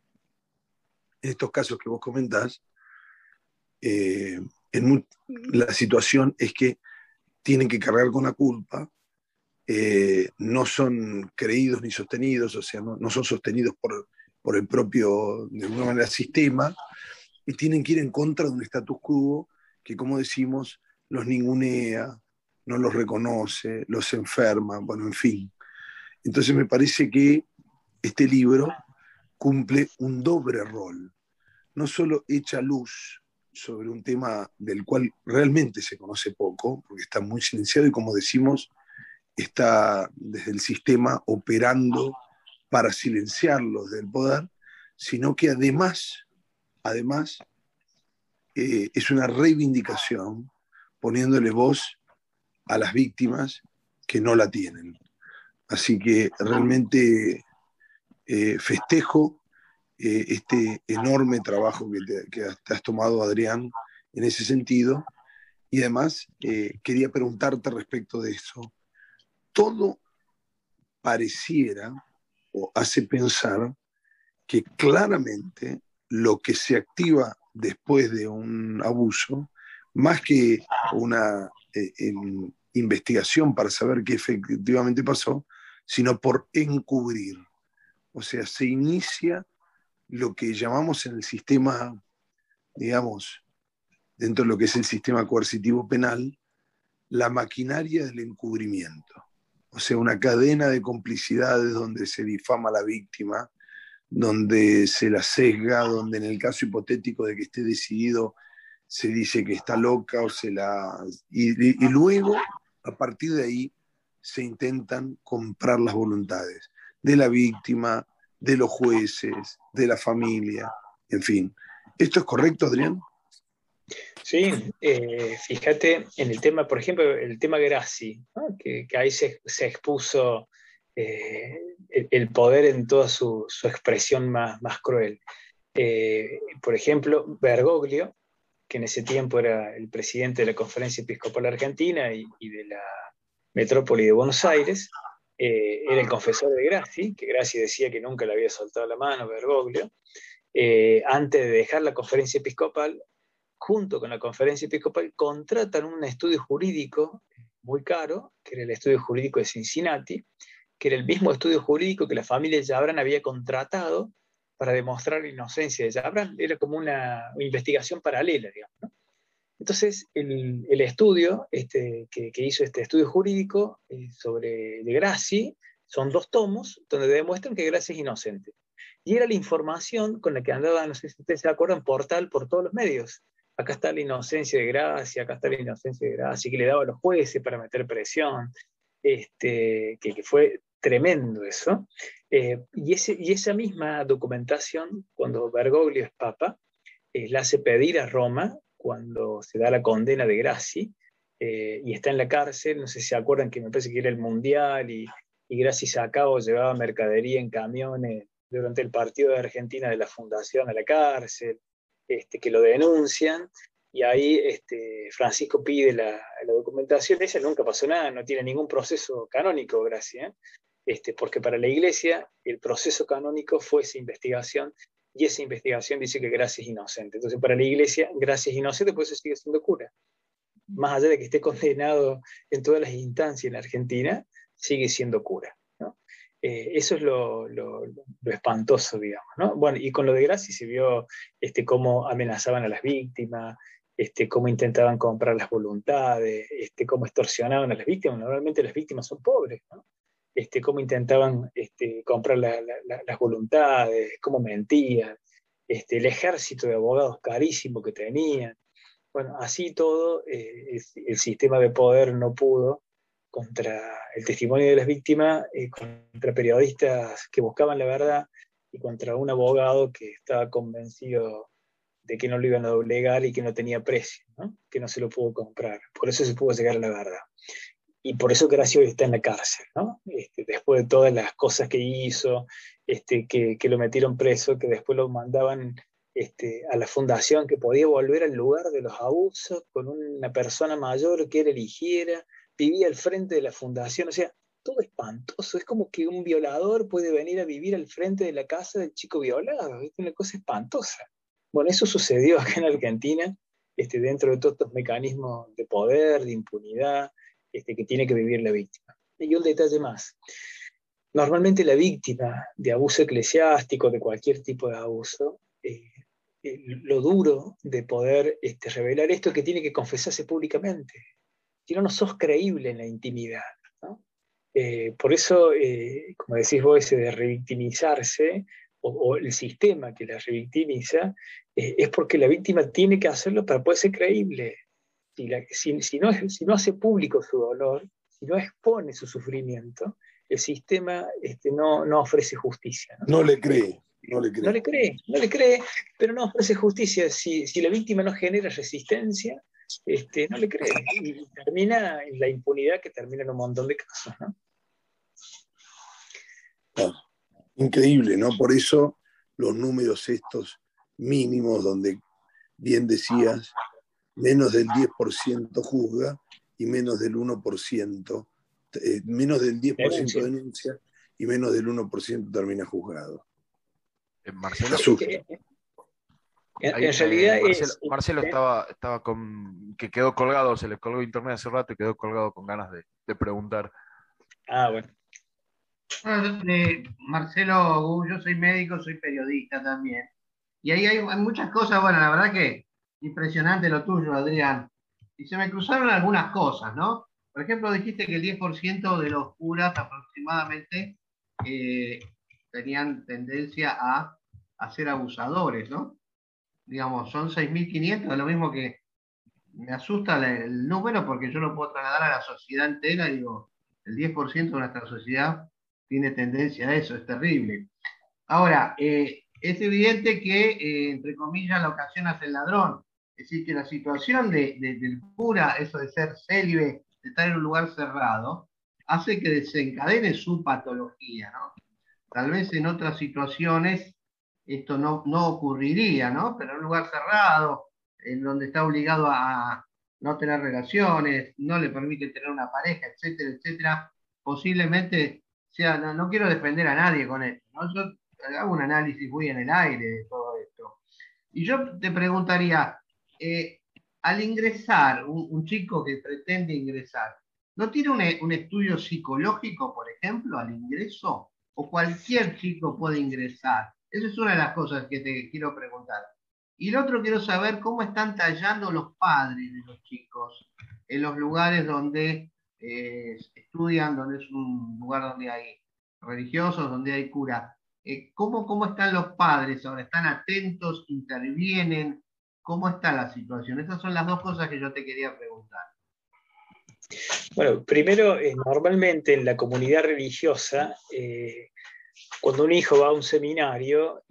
en estos casos que vos comentás, eh, en la situación es que tienen que cargar con la culpa eh, no son creídos ni sostenidos, o sea, no, son sostenidos por, por, el propio, de alguna manera, sistema, y tienen que ir en contra de un status quo que, como decimos, los ningunea, no los reconoce, los enferma, bueno, en fin. Entonces me parece que este libro cumple un doble rol. No solo echa luz sobre un tema del cual realmente se conoce poco, porque está muy silenciado y como decimos, está desde el sistema operando para silenciarlos del poder, sino que además, además eh, es una reivindicación poniéndole voz a las víctimas que no la tienen. Así que realmente eh, festejo eh, este enorme trabajo que, que, has tomado, Adrián, en ese sentido. Y además quería preguntarte respecto de eso todo pareciera hace pensar que claramente lo que se activa después de un abuso, más que una eh, investigación para saber qué efectivamente pasó, sino por encubrir. O sea, se inicia lo que llamamos en el sistema, digamos, dentro de lo que es el sistema coercitivo penal, la maquinaria del encubrimiento o sea, una cadena de complicidades donde se difama a la víctima, donde se la sesga, donde en el caso hipotético de que esté decidido se dice que está loca o se la... Y, y luego, a partir de ahí, se intentan comprar las voluntades de la víctima, de los jueces, de la familia, en fin. ¿Esto es correcto, Adrián? Sí, eh, fíjate en el tema, por ejemplo, el tema Grassi, que, ahí se, expuso eh, el, poder en toda su, expresión más, cruel. Eh, por ejemplo, Bergoglio, que en ese tiempo era el presidente de la Conferencia Episcopal Argentina y, de la metrópoli de Buenos Aires, era el confesor de Grassi, que Grassi decía que nunca le había soltado la mano Bergoglio. antes de dejar la conferencia episcopal, junto con la conferencia episcopal, contratan un estudio jurídico muy caro, que era el estudio jurídico de Cincinnati, que era el mismo estudio jurídico que la familia Jabran había contratado para demostrar la inocencia de Jabran. Era como una, investigación paralela, digamos. Entonces, el, estudio este, que, hizo este estudio jurídico eh, sobre de Grassi son dos tomos donde demuestran que Grassi es inocente. Y era la información con la que andaba, no sé si ustedes se acuerdan, portal por todos los medios acá está la inocencia de gracia, acá está la inocencia de gracia, que le daba a los jueces para meter presión, este, que, fue tremendo eso. Eh, y, ese, y, esa misma documentación, cuando Bergoglio es papa, eh, la hace pedir a Roma cuando se da la condena de Graci, eh, y está en la cárcel, no sé si se acuerdan que me parece que era el Mundial, y, y Graci sacaba llevaba mercadería en camiones durante el partido de Argentina de la Fundación a la cárcel, este, que lo denuncian, y ahí este, Francisco pide la, documentación, esa nunca pasó nada, no tiene ningún proceso canónico, gracias, este, porque para la iglesia el proceso canónico fue esa investigación, y esa investigación dice que Gracia es inocente. Entonces para la iglesia Gracia es inocente, por eso sigue siendo cura. Más allá de que esté condenado en todas las instancias en Argentina, sigue siendo cura. Eh, eso es lo, espantoso, digamos. ¿no? Bueno, y con lo de Graci se vio este, cómo amenazaban a las víctimas, este, cómo intentaban comprar las voluntades, este, cómo extorsionaban a las víctimas. Normalmente las víctimas son pobres. Este, cómo intentaban este, comprar las voluntades, cómo mentían, este, el ejército de abogados carísimo que tenían. Bueno, así todo, eh, el sistema de poder no pudo contra el testimonio de las víctimas, eh, contra periodistas que buscaban la verdad y contra un abogado que estaba convencido de que no lo iban a doblegar y que no tenía precio, que no se lo pudo comprar. Por eso se pudo llegar a la verdad. Y por eso Gracio está en la cárcel, este, después de todas las cosas que hizo, este, que, lo metieron preso, que después lo mandaban este, a la fundación, que podía volver al lugar de los abusos con una persona mayor que él eligiera, vivía al frente de la fundación, o sea, todo espantoso, es como que un violador puede venir a vivir al frente de la casa del chico violado, es una cosa espantosa. Bueno, eso sucedió acá en Argentina, este, dentro de todos estos mecanismos de poder, de impunidad, este, que tiene que vivir la víctima. Y un detalle más. Normalmente la víctima de abuso eclesiástico, de cualquier tipo de abuso, eh, eh, lo duro de poder este, revelar esto es que tiene que confesarse públicamente si no, no sos creíble en la intimidad. Eh, por eso, eh, como decís vos, ese de revictimizarse, o, el sistema que la revictimiza, eh, es porque la víctima tiene que hacerlo para poder ser creíble. Si, no, si no, hace público su dolor, si no expone su sufrimiento, el sistema este, no, no, ofrece justicia. ¿no? le cree. No le, cree. no le cree, no le cree, pero no ofrece justicia. Si, si la víctima no genera resistencia, este, no le cree. Y termina en la impunidad que termina en un montón de casos. increíble, ¿no? Por eso los números estos mínimos, donde bien decías, menos del 10% juzga y menos del 1%, eh, menos del 10% denuncia. y menos del 1% termina juzgado. Marcelo, en, realidad Marcelo, estaba, estaba con. que quedó colgado, se le colgó internet hace rato y quedó colgado con ganas de, preguntar. Ah, bueno. Marcelo, yo soy médico, soy periodista también. Y ahí hay, muchas cosas, bueno, la verdad que impresionante lo tuyo, Adrián. Y se me cruzaron algunas cosas, ¿no? Por ejemplo, dijiste que el 10% de los curas aproximadamente eh, tenían tendencia a, a ser abusadores, ¿no? Digamos, son 6.500, es lo mismo que me asusta el número porque yo lo puedo trasladar a la sociedad entera, digo, el 10% de nuestra sociedad tiene tendencia a eso, es terrible. Ahora, eh, es evidente que, eh, entre comillas, la ocasión hace el ladrón. Es decir, que la situación de, del cura, eso de ser célibe, de estar en un lugar cerrado, hace que desencadene su patología, ¿no? Tal vez en otras situaciones esto no, no ocurriría, ¿no? Pero en un lugar cerrado, en donde está obligado a no tener relaciones, no le permite tener una pareja, etcétera, etcétera, posiblemente sea, no, quiero defender a nadie con esto, ¿no? Yo hago un análisis muy en el aire de todo esto. Y yo te preguntaría, eh, al ingresar, un, chico que pretende ingresar, ¿no tiene un, un estudio psicológico, por ejemplo, al ingreso? ¿O cualquier chico puede ingresar? Esa es una de las cosas que te quiero preguntar. Y el otro quiero saber cómo están tallando los padres de los chicos en los lugares donde eh, estudian, donde es un lugar donde hay religiosos, donde hay cura. Eh, ¿cómo, ¿Cómo están los padres ahora? ¿Están atentos? ¿Intervienen? ¿Cómo está la situación? Esas son las dos cosas que yo te quería preguntar. Bueno, primero, eh, normalmente en la comunidad religiosa, cuando un hijo va a un seminario,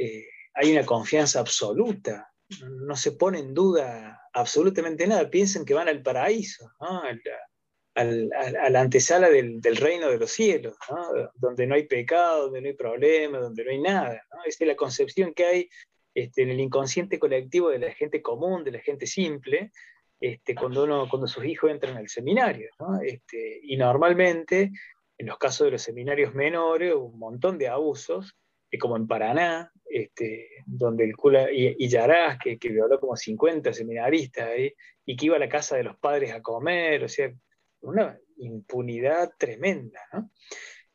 hay una confianza absoluta no se pone en duda absolutamente nada, piensan que van al paraíso, a la antesala del, reino de los cielos, donde no hay pecado, donde no hay problema, donde no hay nada. Esa es la concepción que hay este, en el inconsciente colectivo de la gente común, de la gente simple, este, cuando, uno, sus hijos entran al seminario. Este, y normalmente, en los casos de los seminarios menores, un montón de abusos, como en Paraná, este, donde el cura y, Yarás, que, violó como 50 seminaristas ahí, y que iba a la casa de los padres a comer, o sea, una impunidad tremenda, ¿no?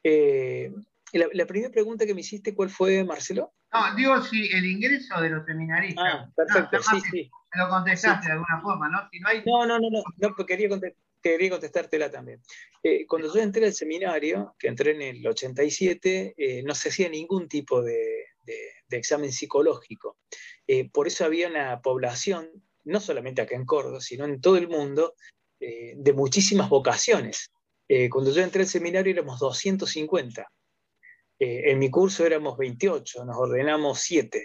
Eh, la, primera pregunta que me hiciste, ¿cuál fue, Marcelo? No, digo si el ingreso de los seminaristas. Ah, perfecto, sí, sí. Lo contestaste de alguna forma, ¿no? no, no, no, no, no, quería contestar quería contestártela también. Eh, cuando yo entré al seminario, que entré en el 87, eh, no se hacía ningún tipo de, examen psicológico. Eh, por eso había una población, no solamente acá en Córdoba, sino en todo el mundo, de muchísimas vocaciones. cuando yo entré al seminario éramos 250. en mi curso éramos 28, nos ordenamos 7.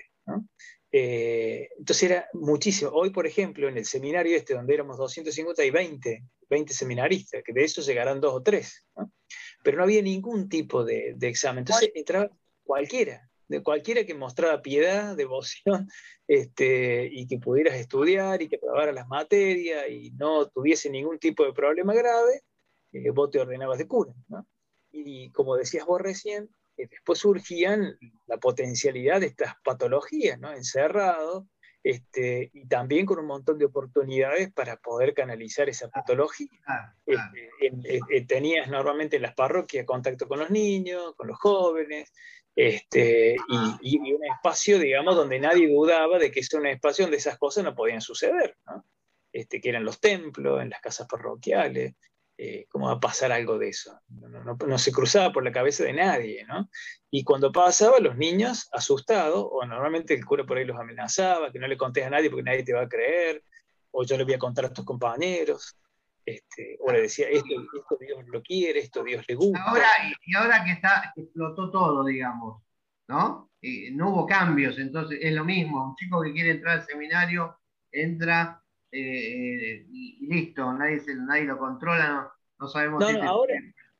Entonces era muchísimo. Hoy, por ejemplo, en el seminario este, donde éramos 250, hay 20 20 seminaristas, que de esos llegarán dos o tres, pero no había ningún tipo de, examen. Entonces entraba cualquiera, de cualquiera que mostrara piedad, devoción, este, y que pudieras estudiar y que probara las materias y no tuviese ningún tipo de problema grave, eh, vos te ordenabas de cura. Y como decías vos recién, eh, después surgían la potencialidad de estas patologías, ¿no? encerrado, este, y también con un montón de oportunidades para poder canalizar esa patología. Este, tenías normalmente en las parroquias contacto con los niños, con los jóvenes, este, y, un espacio, digamos, donde nadie dudaba de que es un espacio donde esas cosas no podían suceder, Este, que eran los templos, en las casas parroquiales, eh, cómo va a pasar algo de eso. No, se cruzaba por la cabeza de nadie, ¿no? Y cuando pasaba, los niños asustados, o normalmente el cura por ahí los amenazaba, que no le contés a nadie porque nadie te va a creer, o yo le voy a contar a tus compañeros, este, o le decía, esto, Dios lo quiere, esto Dios le gusta. Ahora, y ahora que está, explotó todo, digamos, ¿no? no hubo cambios, entonces es lo mismo, un chico que quiere entrar al seminario entra eh, y, listo, nadie, nadie lo controla, no, sabemos. No, ahora,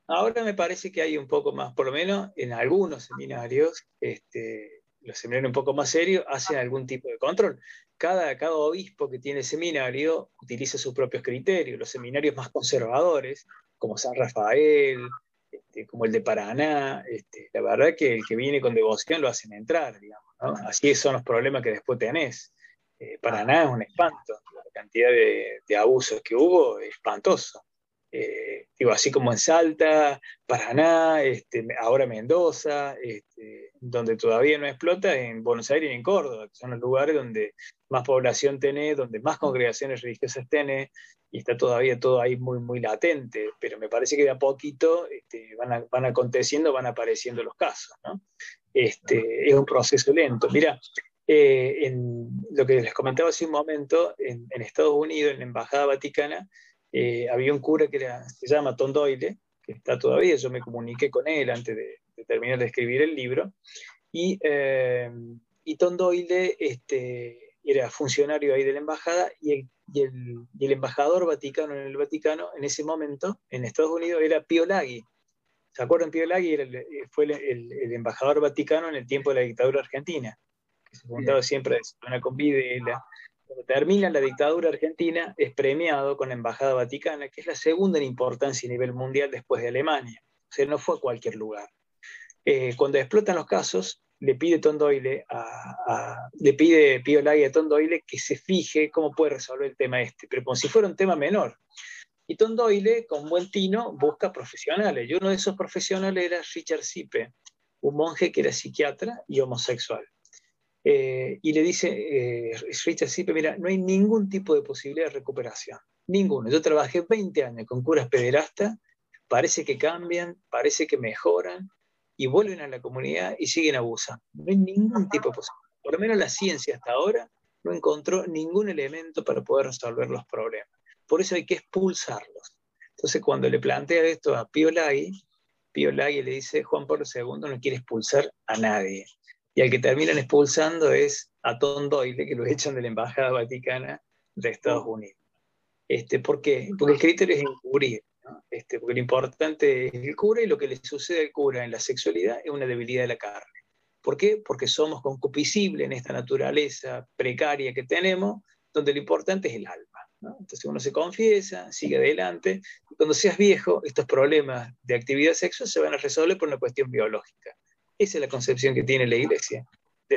ahora me parece que hay un poco más, por lo menos en algunos seminarios, este, los seminarios un poco más serios hacen algún tipo de control. Cada, cada obispo que tiene seminario utiliza sus propios criterios. Los seminarios más conservadores, como San Rafael, este, como el de Paraná, este, la verdad que el que viene con devoción lo hacen entrar, digamos. Así son los problemas que después tenés. Eh, Paraná es un espanto cantidad de, abusos que hubo es espantoso. Eh, digo, así como en Salta, Paraná, este, ahora Mendoza, este, donde todavía no explota, en Buenos Aires y en Córdoba, que son los lugares donde más población tenés, donde más congregaciones religiosas tenés, y está todavía todo ahí muy, muy latente, pero me parece que de a poquito este, van, van, aconteciendo, van apareciendo los casos. ¿no? Este, es un proceso lento. Mira, eh, en lo que les comentaba hace un momento, en, Estados Unidos, en la Embajada Vaticana, eh, había un cura que se llama Tom Doyle, que está todavía, yo me comuniqué con él antes de, terminar de escribir el libro, y, eh, Tom Doyle este, era funcionario ahí de la embajada y el, y el, embajador vaticano en el Vaticano en ese momento, en Estados Unidos, era Pio Laghi. ¿Se acuerdan? Pio Laghi fue el, embajador vaticano en el tiempo de la dictadura argentina, que se juntaba siempre de una convide. Cuando termina la dictadura argentina, es premiado con la embajada vaticana, que es la segunda en importancia a nivel mundial después de Alemania. O sea, no fue a cualquier lugar. Eh, cuando explotan los casos, le pide Tom Doyle a, le pide Pío Lagui a Tom Doyle que se fije cómo puede resolver el tema este, pero como si fuera un tema menor. Y Tom Doyle, con buen tino, busca profesionales. Y uno de esos profesionales era Richard Sipe, un monje que era psiquiatra y homosexual. Eh, y le dice, eh, Richard Sipe, mira, no hay ningún tipo de posibilidad de recuperación. Ninguno. Yo trabajé 20 años con curas pederastas, parece que cambian, parece que mejoran, y vuelven a la comunidad y siguen abusando. No hay ningún tipo de posibilidad. Por lo menos la ciencia hasta ahora no encontró ningún elemento para poder resolver los problemas. Por eso hay que expulsarlos. Entonces, cuando le plantea esto a Pío Lagui, Pío Lagui le dice, Juan Pablo II no quiere expulsar a nadie. Y al que terminan expulsando es a Tom Doyle, que lo echan de la Embajada Vaticana de Estados Unidos. Este, ¿Por qué? Porque el criterio es encubrir. Este, porque lo importante es el cura y lo que le sucede al cura en la sexualidad es una debilidad de la carne. ¿Por qué? Porque somos concupiscibles en esta naturaleza precaria que tenemos, donde lo importante es el alma. Entonces uno se confiesa, sigue adelante, cuando seas viejo, estos problemas de actividad sexual se van a resolver por una cuestión biológica. Esa es la concepción que tiene la iglesia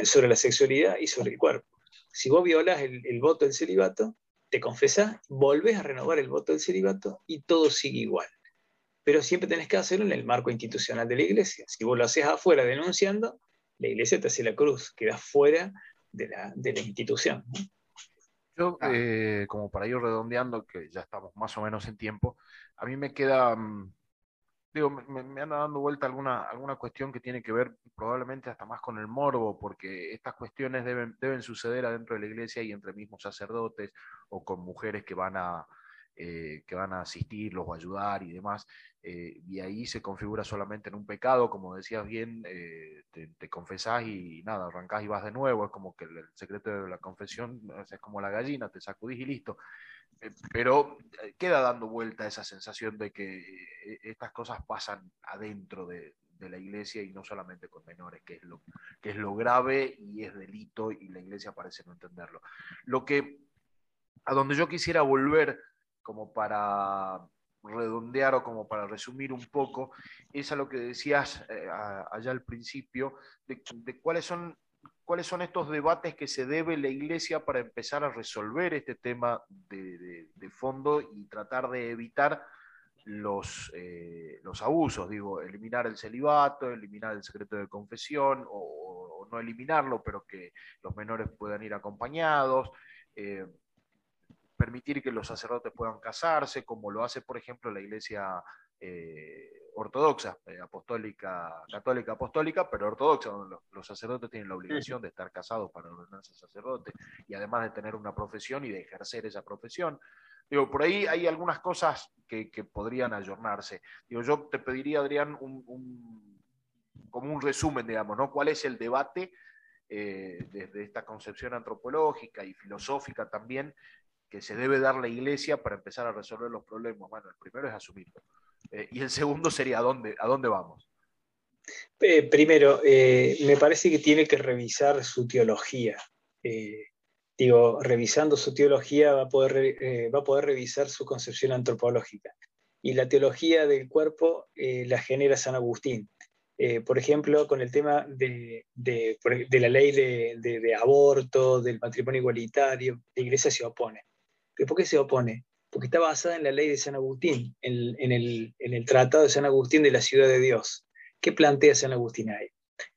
sobre la sexualidad y sobre el cuerpo. Si vos violas el, el voto del celibato, te confesás, volvés a renovar el voto del celibato y todo sigue igual. Pero siempre tenés que hacerlo en el marco institucional de la iglesia. Si vos lo haces afuera denunciando, la iglesia te hace la cruz, quedas fuera de la, institución. Yo, eh, como para ir redondeando, que ya estamos más o menos en tiempo, a mí me queda mm, digo, me, me, anda dando vuelta alguna, alguna cuestión que tiene que ver probablemente hasta más con el morbo, porque estas cuestiones deben, deben suceder adentro de la iglesia y entre mismos sacerdotes o con mujeres que van a, eh, que van a asistirlos o ayudar y demás, eh, y ahí se configura solamente en un pecado, como decías bien, eh, te, confesás y nada, arrancás y vas de nuevo, es como que el, el secreto de la confesión es como la gallina, te sacudís y listo. Eh, pero eh, queda dando vuelta esa sensación de que eh, estas cosas pasan adentro de, la iglesia y no solamente con menores, que es, lo, que es lo grave y es delito y la iglesia parece no entenderlo. Lo que, a donde yo quisiera volver como para redondear o como para resumir un poco, es a lo que decías allá al principio, de cuáles son cuáles son estos debates que se debe la Iglesia para empezar a resolver este tema de, fondo y tratar de evitar los, eh, los abusos, digo, eliminar el celibato, eliminar el secreto de confesión o, no eliminarlo, pero que los menores puedan ir acompañados. Eh, permitir que los sacerdotes puedan casarse, como lo hace, por ejemplo, la Iglesia eh, ortodoxa, eh, apostólica, católica apostólica, pero ortodoxa, donde los, sacerdotes tienen la obligación de estar casados para ordenarse sacerdote y además de tener una profesión y de ejercer esa profesión. Digo, por ahí hay algunas cosas que, podrían ayornarse. Digo, yo te pediría, Adrián, un, como un resumen, digamos, ¿no? ¿Cuál es el debate eh, desde esta concepción antropológica y filosófica también que se debe dar la iglesia para empezar a resolver los problemas? Bueno, el primero es asumirlo. Eh, y el segundo sería ¿a dónde, a dónde vamos? Eh, primero, eh, me parece que tiene que revisar su teología. digo, revisando su teología va a, poder, va a poder revisar su concepción antropológica. Y la teología del cuerpo la genera San Agustín. por ejemplo, con el tema de, de, de la ley de, de, aborto, del matrimonio igualitario, la iglesia se opone. ¿Pero por qué se opone? Porque está basada en la ley de San Agustín, en, el, tratado de San Agustín de la ciudad de Dios. ¿Qué plantea San Agustín ahí?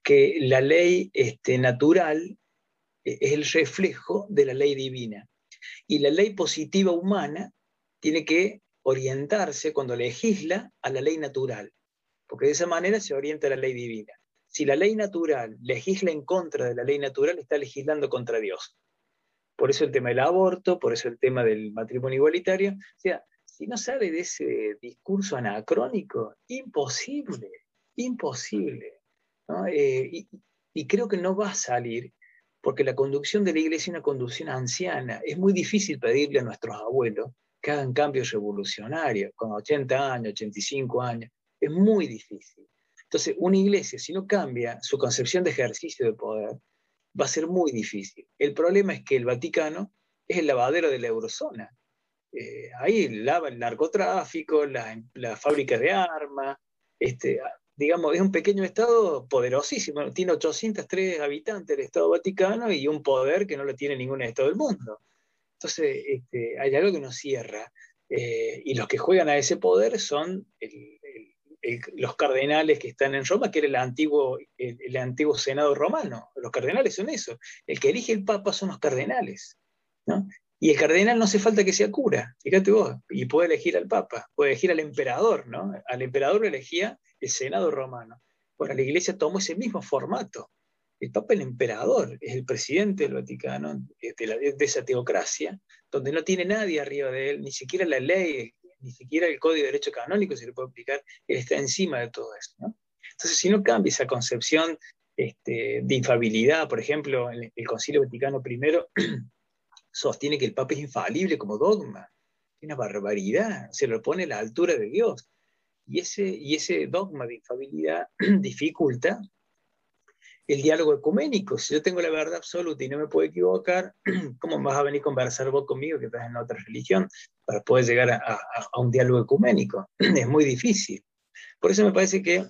Que la ley este, natural e, es el reflejo de la ley divina. Y la ley positiva humana tiene que orientarse cuando legisla a la ley natural, porque de esa manera se orienta la ley divina. Si la ley natural legisla en contra de la ley natural, está legislando contra Dios. Por eso el tema del aborto, por eso el tema del matrimonio igualitario. O sea, si no sale de ese discurso anacrónico, imposible, imposible. Eh, y, creo que no va a salir porque la conducción de la iglesia es una conducción anciana. Es muy difícil pedirle a nuestros abuelos que hagan cambios revolucionarios con 80 años, 85 años. Es muy difícil. Entonces, una iglesia, si no cambia su concepción de ejercicio de poder, va a ser muy difícil. El problema es que el Vaticano es el lavadero de la eurozona. Eh, ahí lava el narcotráfico, la, la fábrica de armas, este, digamos, es un pequeño Estado poderosísimo, tiene 803 habitantes el Estado Vaticano y un poder que no lo tiene ningún Estado del mundo. Entonces, este, hay algo que nos cierra. Eh, y los que juegan a ese poder son los cardenales que están en Roma, que era el antiguo, el, antiguo Senado romano. Los cardenales son eso. El que elige el Papa son los cardenales. Y el cardenal no hace falta que sea cura, fíjate vos, y puede elegir al Papa, puede elegir al emperador, ¿no? Al emperador lo elegía el Senado romano. Bueno, la Iglesia tomó ese mismo formato. El Papa, el emperador, es el presidente del Vaticano, de, esa teocracia, donde no tiene nadie arriba de él, ni siquiera la ley, ni siquiera el Código de Derecho Canónico se le puede aplicar, él está encima de todo eso. Entonces, si no cambia esa concepción este, de infabilidad, por ejemplo, el, Concilio Vaticano I sostiene que el Papa es infalible como dogma. Una barbaridad, se lo pone a la altura de Dios. Y ese, y ese dogma de infabilidad dificulta el diálogo ecuménico. Si yo tengo la verdad absoluta y no me puedo equivocar, ¿cómo vas a venir a conversar vos conmigo que estás en otra religión para poder llegar a, a un diálogo ecuménico? es muy difícil. Por eso me parece que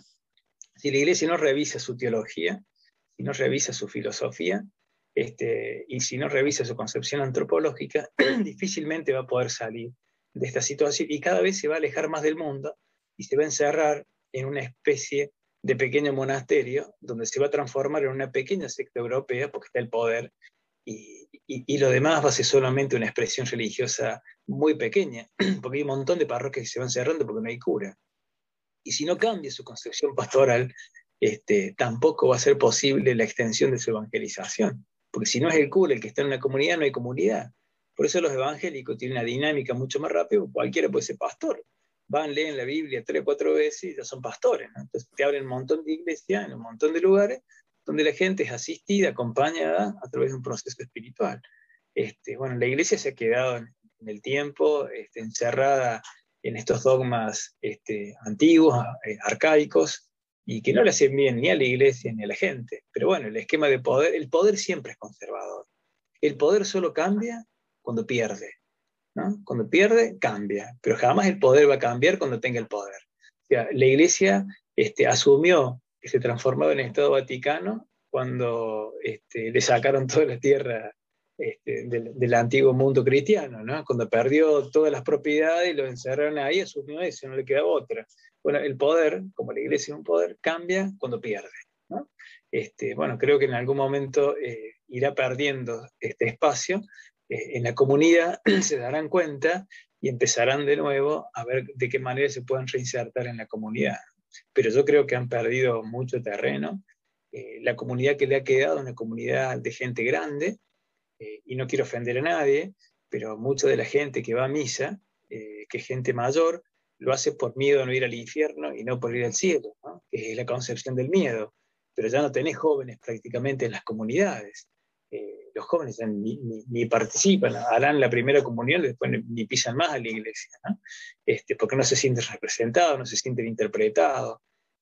si la iglesia no revisa su teología, si no revisa su filosofía, este, y si no revisa su concepción antropológica, difícilmente va a poder salir de esta situación y cada vez se va a alejar más del mundo y se va a encerrar en una especie de pequeño monasterio donde se va a transformar en una pequeña secta europea porque está el poder y, y, lo demás va a ser solamente una expresión religiosa muy pequeña, porque hay un montón de parroquias que se van cerrando porque no hay cura. Y si no cambia su concepción pastoral, este, tampoco va a ser posible la extensión de su evangelización. Porque si no es el cura el que está en una comunidad, no hay comunidad. Por eso los evangélicos tienen una dinámica mucho más rápida, cualquiera puede ser pastor. Van, leen la Biblia tres o cuatro veces y ya son pastores. Entonces te abren un montón de iglesias en un montón de lugares donde la gente es asistida, acompañada a través de un proceso espiritual. Este, bueno, la iglesia se ha quedado en, el tiempo este, encerrada en estos dogmas este, antiguos, eh, arcaicos, y que no le hacen bien ni a la iglesia ni a la gente. Pero bueno, el esquema de poder, el poder siempre es conservador. El poder solo cambia cuando pierde. Cuando pierde, cambia, pero jamás el poder va a cambiar cuando tenga el poder. La iglesia este, asumió que se transformaba en el Estado Vaticano cuando este, le sacaron toda la tierra este, del, antiguo mundo cristiano, ¿no? Cuando perdió todas las propiedades y lo encerraron ahí, asumió eso, no le quedaba otra. Bueno, el poder, como la iglesia es un poder, cambia cuando pierde. Este, bueno, creo que en algún momento eh, irá perdiendo este espacio. Eh, en la comunidad se darán cuenta y empezarán de nuevo a ver de qué manera se pueden reinsertar en la comunidad. Pero yo creo que han perdido mucho terreno. Eh, la comunidad que le ha quedado, una comunidad de gente grande, y no quiero ofender a nadie, pero mucha de la gente que va a misa, que es gente mayor, lo hace por miedo a no ir al infierno y no por ir al cielo, que es la concepción del miedo. Pero ya no tenés jóvenes prácticamente en las comunidades. Eh, los jóvenes ni, participan, harán la primera comunión después ni, pisan más a la iglesia, este, porque no se sienten representados, no se sienten interpretados.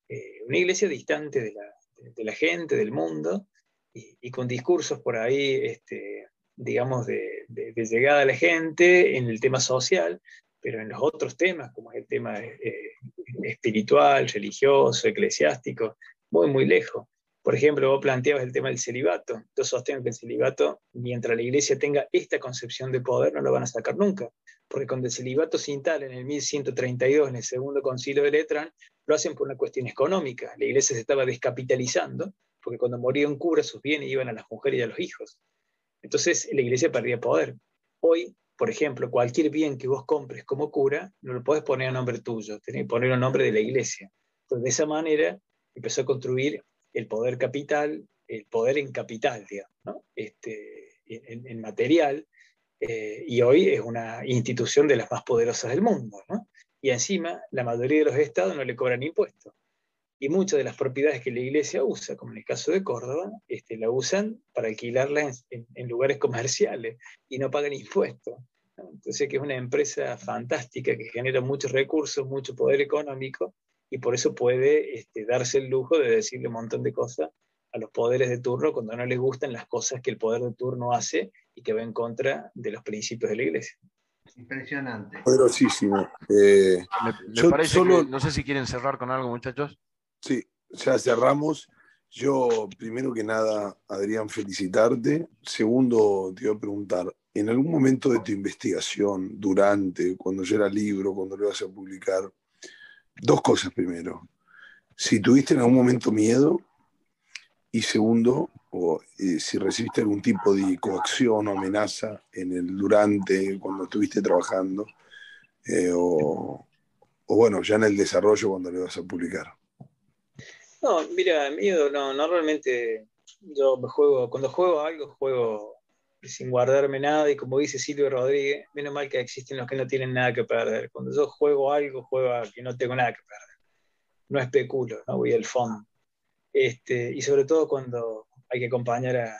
Eh, una iglesia distante de la, gente, del mundo, y, con discursos por ahí, este, digamos, de, de, llegada a la gente en el tema social, pero en los otros temas, como es el tema eh, espiritual, religioso, eclesiástico, muy, muy lejos. Por ejemplo, vos planteabas el tema del celibato. Yo sostengo que el celibato, mientras la iglesia tenga esta concepción de poder, no lo van a sacar nunca. Porque cuando el celibato se instala en el 1132, en el segundo concilio de Letrán, lo hacen por una cuestión económica. La iglesia se estaba descapitalizando, porque cuando moría un cura, sus bienes iban a las mujeres y a los hijos. Entonces la iglesia perdía poder. Hoy por ejemplo, cualquier bien que vos compres como cura, no lo podés poner a nombre tuyo, tenés que poner a nombre de la iglesia. Entonces, de esa manera empezó a construir el poder capital, el poder en capital, digamos, este, en, material, eh, y hoy es una institución de las más poderosas del mundo. Y encima, la mayoría de los estados no le cobran impuestos. y muchas de las propiedades que la iglesia usa, como en el caso de Córdoba, este, la usan para alquilarla en, lugares comerciales y no pagan impuestos. Entonces que es una empresa fantástica que genera muchos recursos, mucho poder económico y por eso puede este, darse el lujo de decirle un montón de cosas a los poderes de turno cuando no les gustan las cosas que el poder de turno hace y que va en contra de los principios de la iglesia. Impresionante. Poderosísimo. Eh, no sé si quieren cerrar con algo, muchachos. Sí, ya cerramos. Yo, primero que nada, Adrián, felicitarte. Segundo, te iba a preguntar, en algún momento de tu investigación, durante, cuando ya era libro, cuando lo ibas a publicar, dos cosas primero. Si tuviste en algún momento miedo y segundo, o, eh, si recibiste algún tipo de coacción o amenaza en el durante, cuando estuviste trabajando, eh, o, bueno, ya en el desarrollo cuando lo ibas a publicar. No, mira, miedo, no, normalmente yo me juego, cuando juego algo, juego sin guardarme nada y como dice Silvio Rodríguez, menos mal que existen los que no tienen nada que perder. Cuando yo juego algo, juego que no tengo nada que perder. No especulo, no voy al fondo. Este, y sobre todo cuando hay que acompañar a,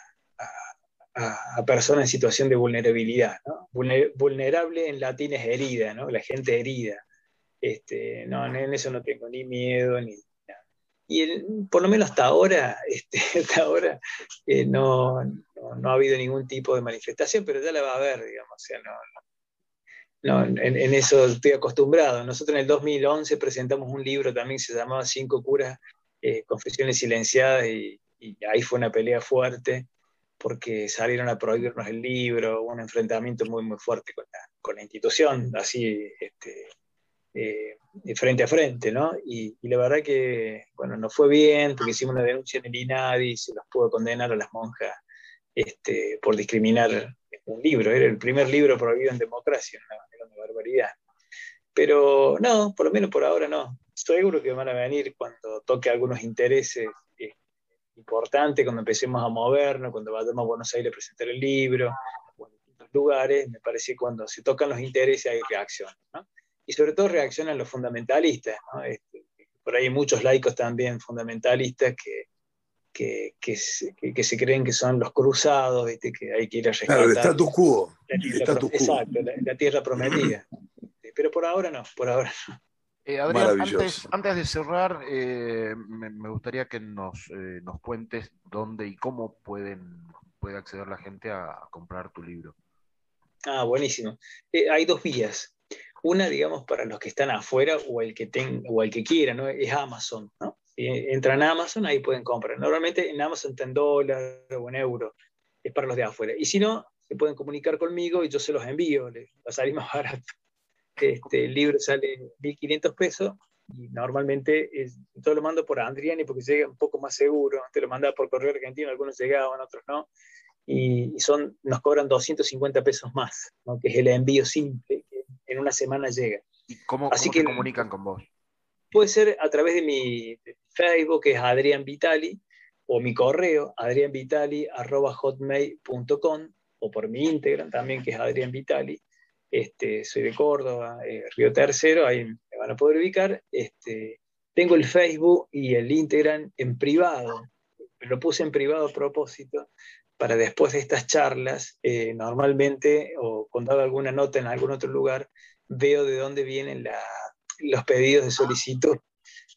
a, personas en situación de vulnerabilidad. vulnerable en latín es herida, ¿no? la gente herida. Este, no, en eso no tengo ni miedo ni, y por lo menos hasta ahora, este, hasta ahora eh, no, no, ha habido ningún tipo de manifestación, pero ya la va a haber, digamos, o sea, no, en, eso estoy acostumbrado. Nosotros en el 2011 presentamos un libro también se llamaba Cinco curas, eh, confesiones silenciadas, y, ahí fue una pelea fuerte, porque salieron a prohibirnos el libro, un enfrentamiento muy, muy fuerte con la, con la institución, así, este, eh, frente a frente, ¿no? Y, la verdad que, bueno, no fue bien, porque hicimos una denuncia en el INADI y se los pudo condenar a las monjas este, por discriminar un libro, era el primer libro prohibido en democracia, era una barbaridad. Pero no, por lo menos por ahora no. Seguro que van a venir cuando toque algunos intereses eh, importantes, cuando empecemos a movernos, cuando vayamos a Buenos Aires a presentar el libro, o en distintos lugares, me parece que cuando se tocan los intereses hay reacciones, ¿no? Y sobre todo reaccionan los fundamentalistas. Este, por ahí hay muchos laicos también fundamentalistas que, que, que, se, creen que son los cruzados, que hay que ir a rescatar. Claro, el status quo. La tierra, Exacto, la, tierra prometida. Pero por ahora no, por ahora no. Eh, Adrián, antes, antes, de cerrar, eh, me, gustaría que nos, eh, nos cuentes dónde y cómo pueden, puede acceder la gente a, comprar tu libro. Ah, buenísimo. hay dos vías. Una, digamos, para los que están afuera o el que, tenga, o el que quiera, ¿no? Es Amazon, ¿no? Si entran a Amazon, ahí pueden comprar. Normalmente en Amazon está en dólar o en euro. Es para los de afuera. Y si no, se pueden comunicar conmigo y yo se los envío. Les va a salir más barato. Este, el libro sale 1.500 pesos y normalmente es, todo lo mando por Andriani porque llega un poco más seguro. Te lo mandaba por correo argentino, algunos llegaban, otros no. Y, son, nos cobran 250 pesos más, ¿no? que es el envío simple en una semana llega. ¿Y cómo, Así que, comunican con vos? Puede ser a través de mi Facebook, que es Adrián Vitali, o mi correo, adrianvitali.hotmail.com, o por mi Instagram también, que es Adrián Vitali. Este, soy de Córdoba, eh, Río Tercero, ahí me van a poder ubicar. Este, tengo el Facebook y el Instagram en privado. Lo puse en privado a propósito para después de estas charlas, eh, normalmente, o cuando hago alguna nota en algún otro lugar, veo de dónde vienen los pedidos de solicitud.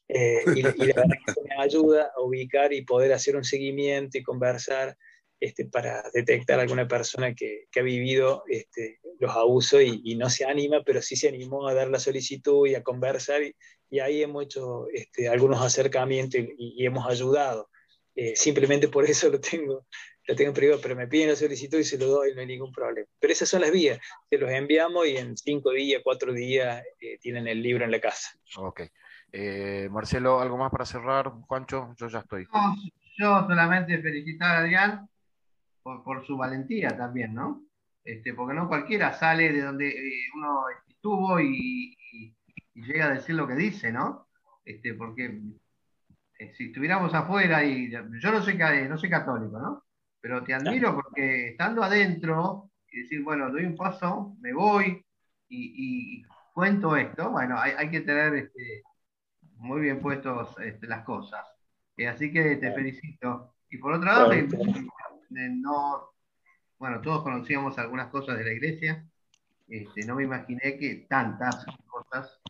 Eh, y, la verdad que eso me ayuda a ubicar y poder hacer un seguimiento y conversar este, para detectar a alguna persona que, ha vivido este, los abusos y, no se anima, pero sí se animó a dar la solicitud y a conversar y, ahí hemos hecho este, algunos acercamientos y, hemos ayudado. Eh, simplemente por eso lo tengo lo tengo en privado, pero me piden la solicitud y se lo doy, no hay ningún problema. Pero esas son las vías, se los enviamos y en cinco días, cuatro días eh, tienen el libro en la casa. Ok. Eh, Marcelo, ¿algo más para cerrar? Juancho, yo ya estoy. yo solamente felicitar a Adrián por, su valentía también, ¿no? Este, porque no cualquiera sale de donde eh, uno estuvo y, llega a decir lo que dice, ¿no? Este, porque si estuviéramos afuera y yo no soy, no soy católico, ¿no? Pero te admiro porque estando adentro y decir, bueno, doy un paso, me voy y, cuento esto, bueno, hay, que tener este, muy bien puestos este, las cosas. Eh, así que te felicito. Y por otro lado, no, bueno, todos conocíamos algunas cosas de la iglesia. Este, no me imaginé que tantas cosas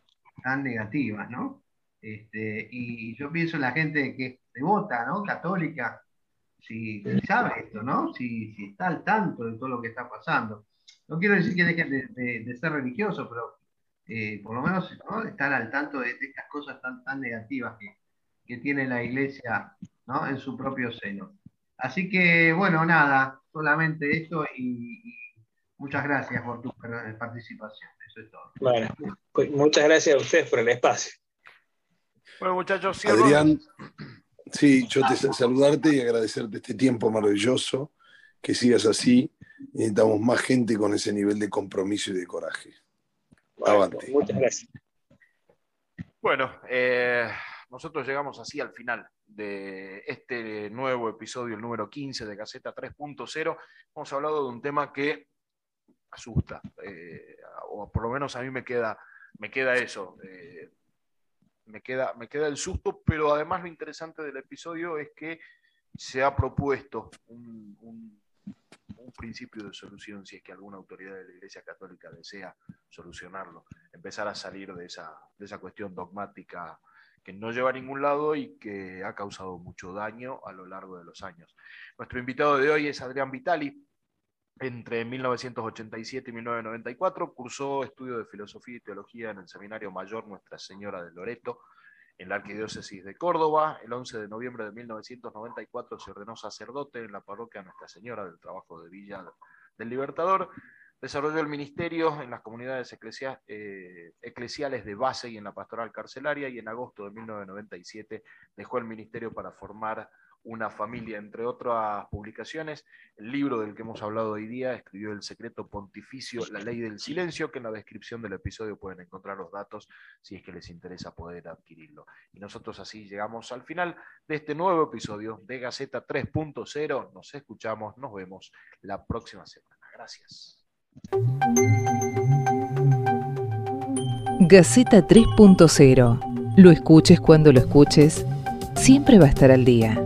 tan negativas, ¿no? Este, y yo pienso en la gente que es devota, ¿no? Católica, si, sabe esto, ¿no? Si, si, está al tanto de todo lo que está pasando. No quiero decir que dejen de, ser religiosos, pero eh, por lo menos ¿no? están al tanto de, estas cosas tan, tan negativas que, que tiene la iglesia ¿no? en su propio seno. Así que, bueno, nada, solamente esto y, muchas gracias por tu participación. Eso es todo. Bueno, pues muchas gracias a ustedes por el espacio. Bueno, muchachos, Adrián, sí, yo te saludarte y agradecerte este tiempo maravilloso, que sigas así. Necesitamos más gente con ese nivel de compromiso y de coraje. Muchas gracias. Bueno, eh, nosotros llegamos así al final de este nuevo episodio, el número 15 de Gaceta 3.0. Hemos hablado de un tema que asusta, eh, o por lo menos a mí me queda, me queda eso. Eh, me queda, me queda el susto, pero además lo interesante del episodio es que se ha propuesto un, un, principio de solución si es que alguna autoridad de la Iglesia Católica desea solucionarlo, empezar a salir de esa, de esa cuestión dogmática que no lleva a ningún lado y que ha causado mucho daño a lo largo de los años. Nuestro invitado de hoy es Adrián Vitali. Entre 1987 y 1994 cursó estudio de filosofía y teología en el Seminario Mayor Nuestra Señora de Loreto, en la Arquidiócesis de Córdoba. El 11 de noviembre de 1994 se ordenó sacerdote en la parroquia Nuestra Señora del Trabajo de Villa del Libertador Desarrolló el ministerio en las comunidades eh, eclesiales de base y en la pastoral carcelaria y en agosto de 1997 dejó el ministerio para formar una familia, entre otras publicaciones. El libro del que hemos hablado hoy día escribió El secreto pontificio, la ley del silencio, que en la descripción del episodio pueden encontrar los datos si es que les interesa poder adquirirlo. Y nosotros así llegamos al final de este nuevo episodio de Gaceta 3.0. Nos escuchamos, nos vemos la próxima semana. Gracias. Gaceta 3.0. Lo escuches cuando lo escuches, siempre va a estar al día.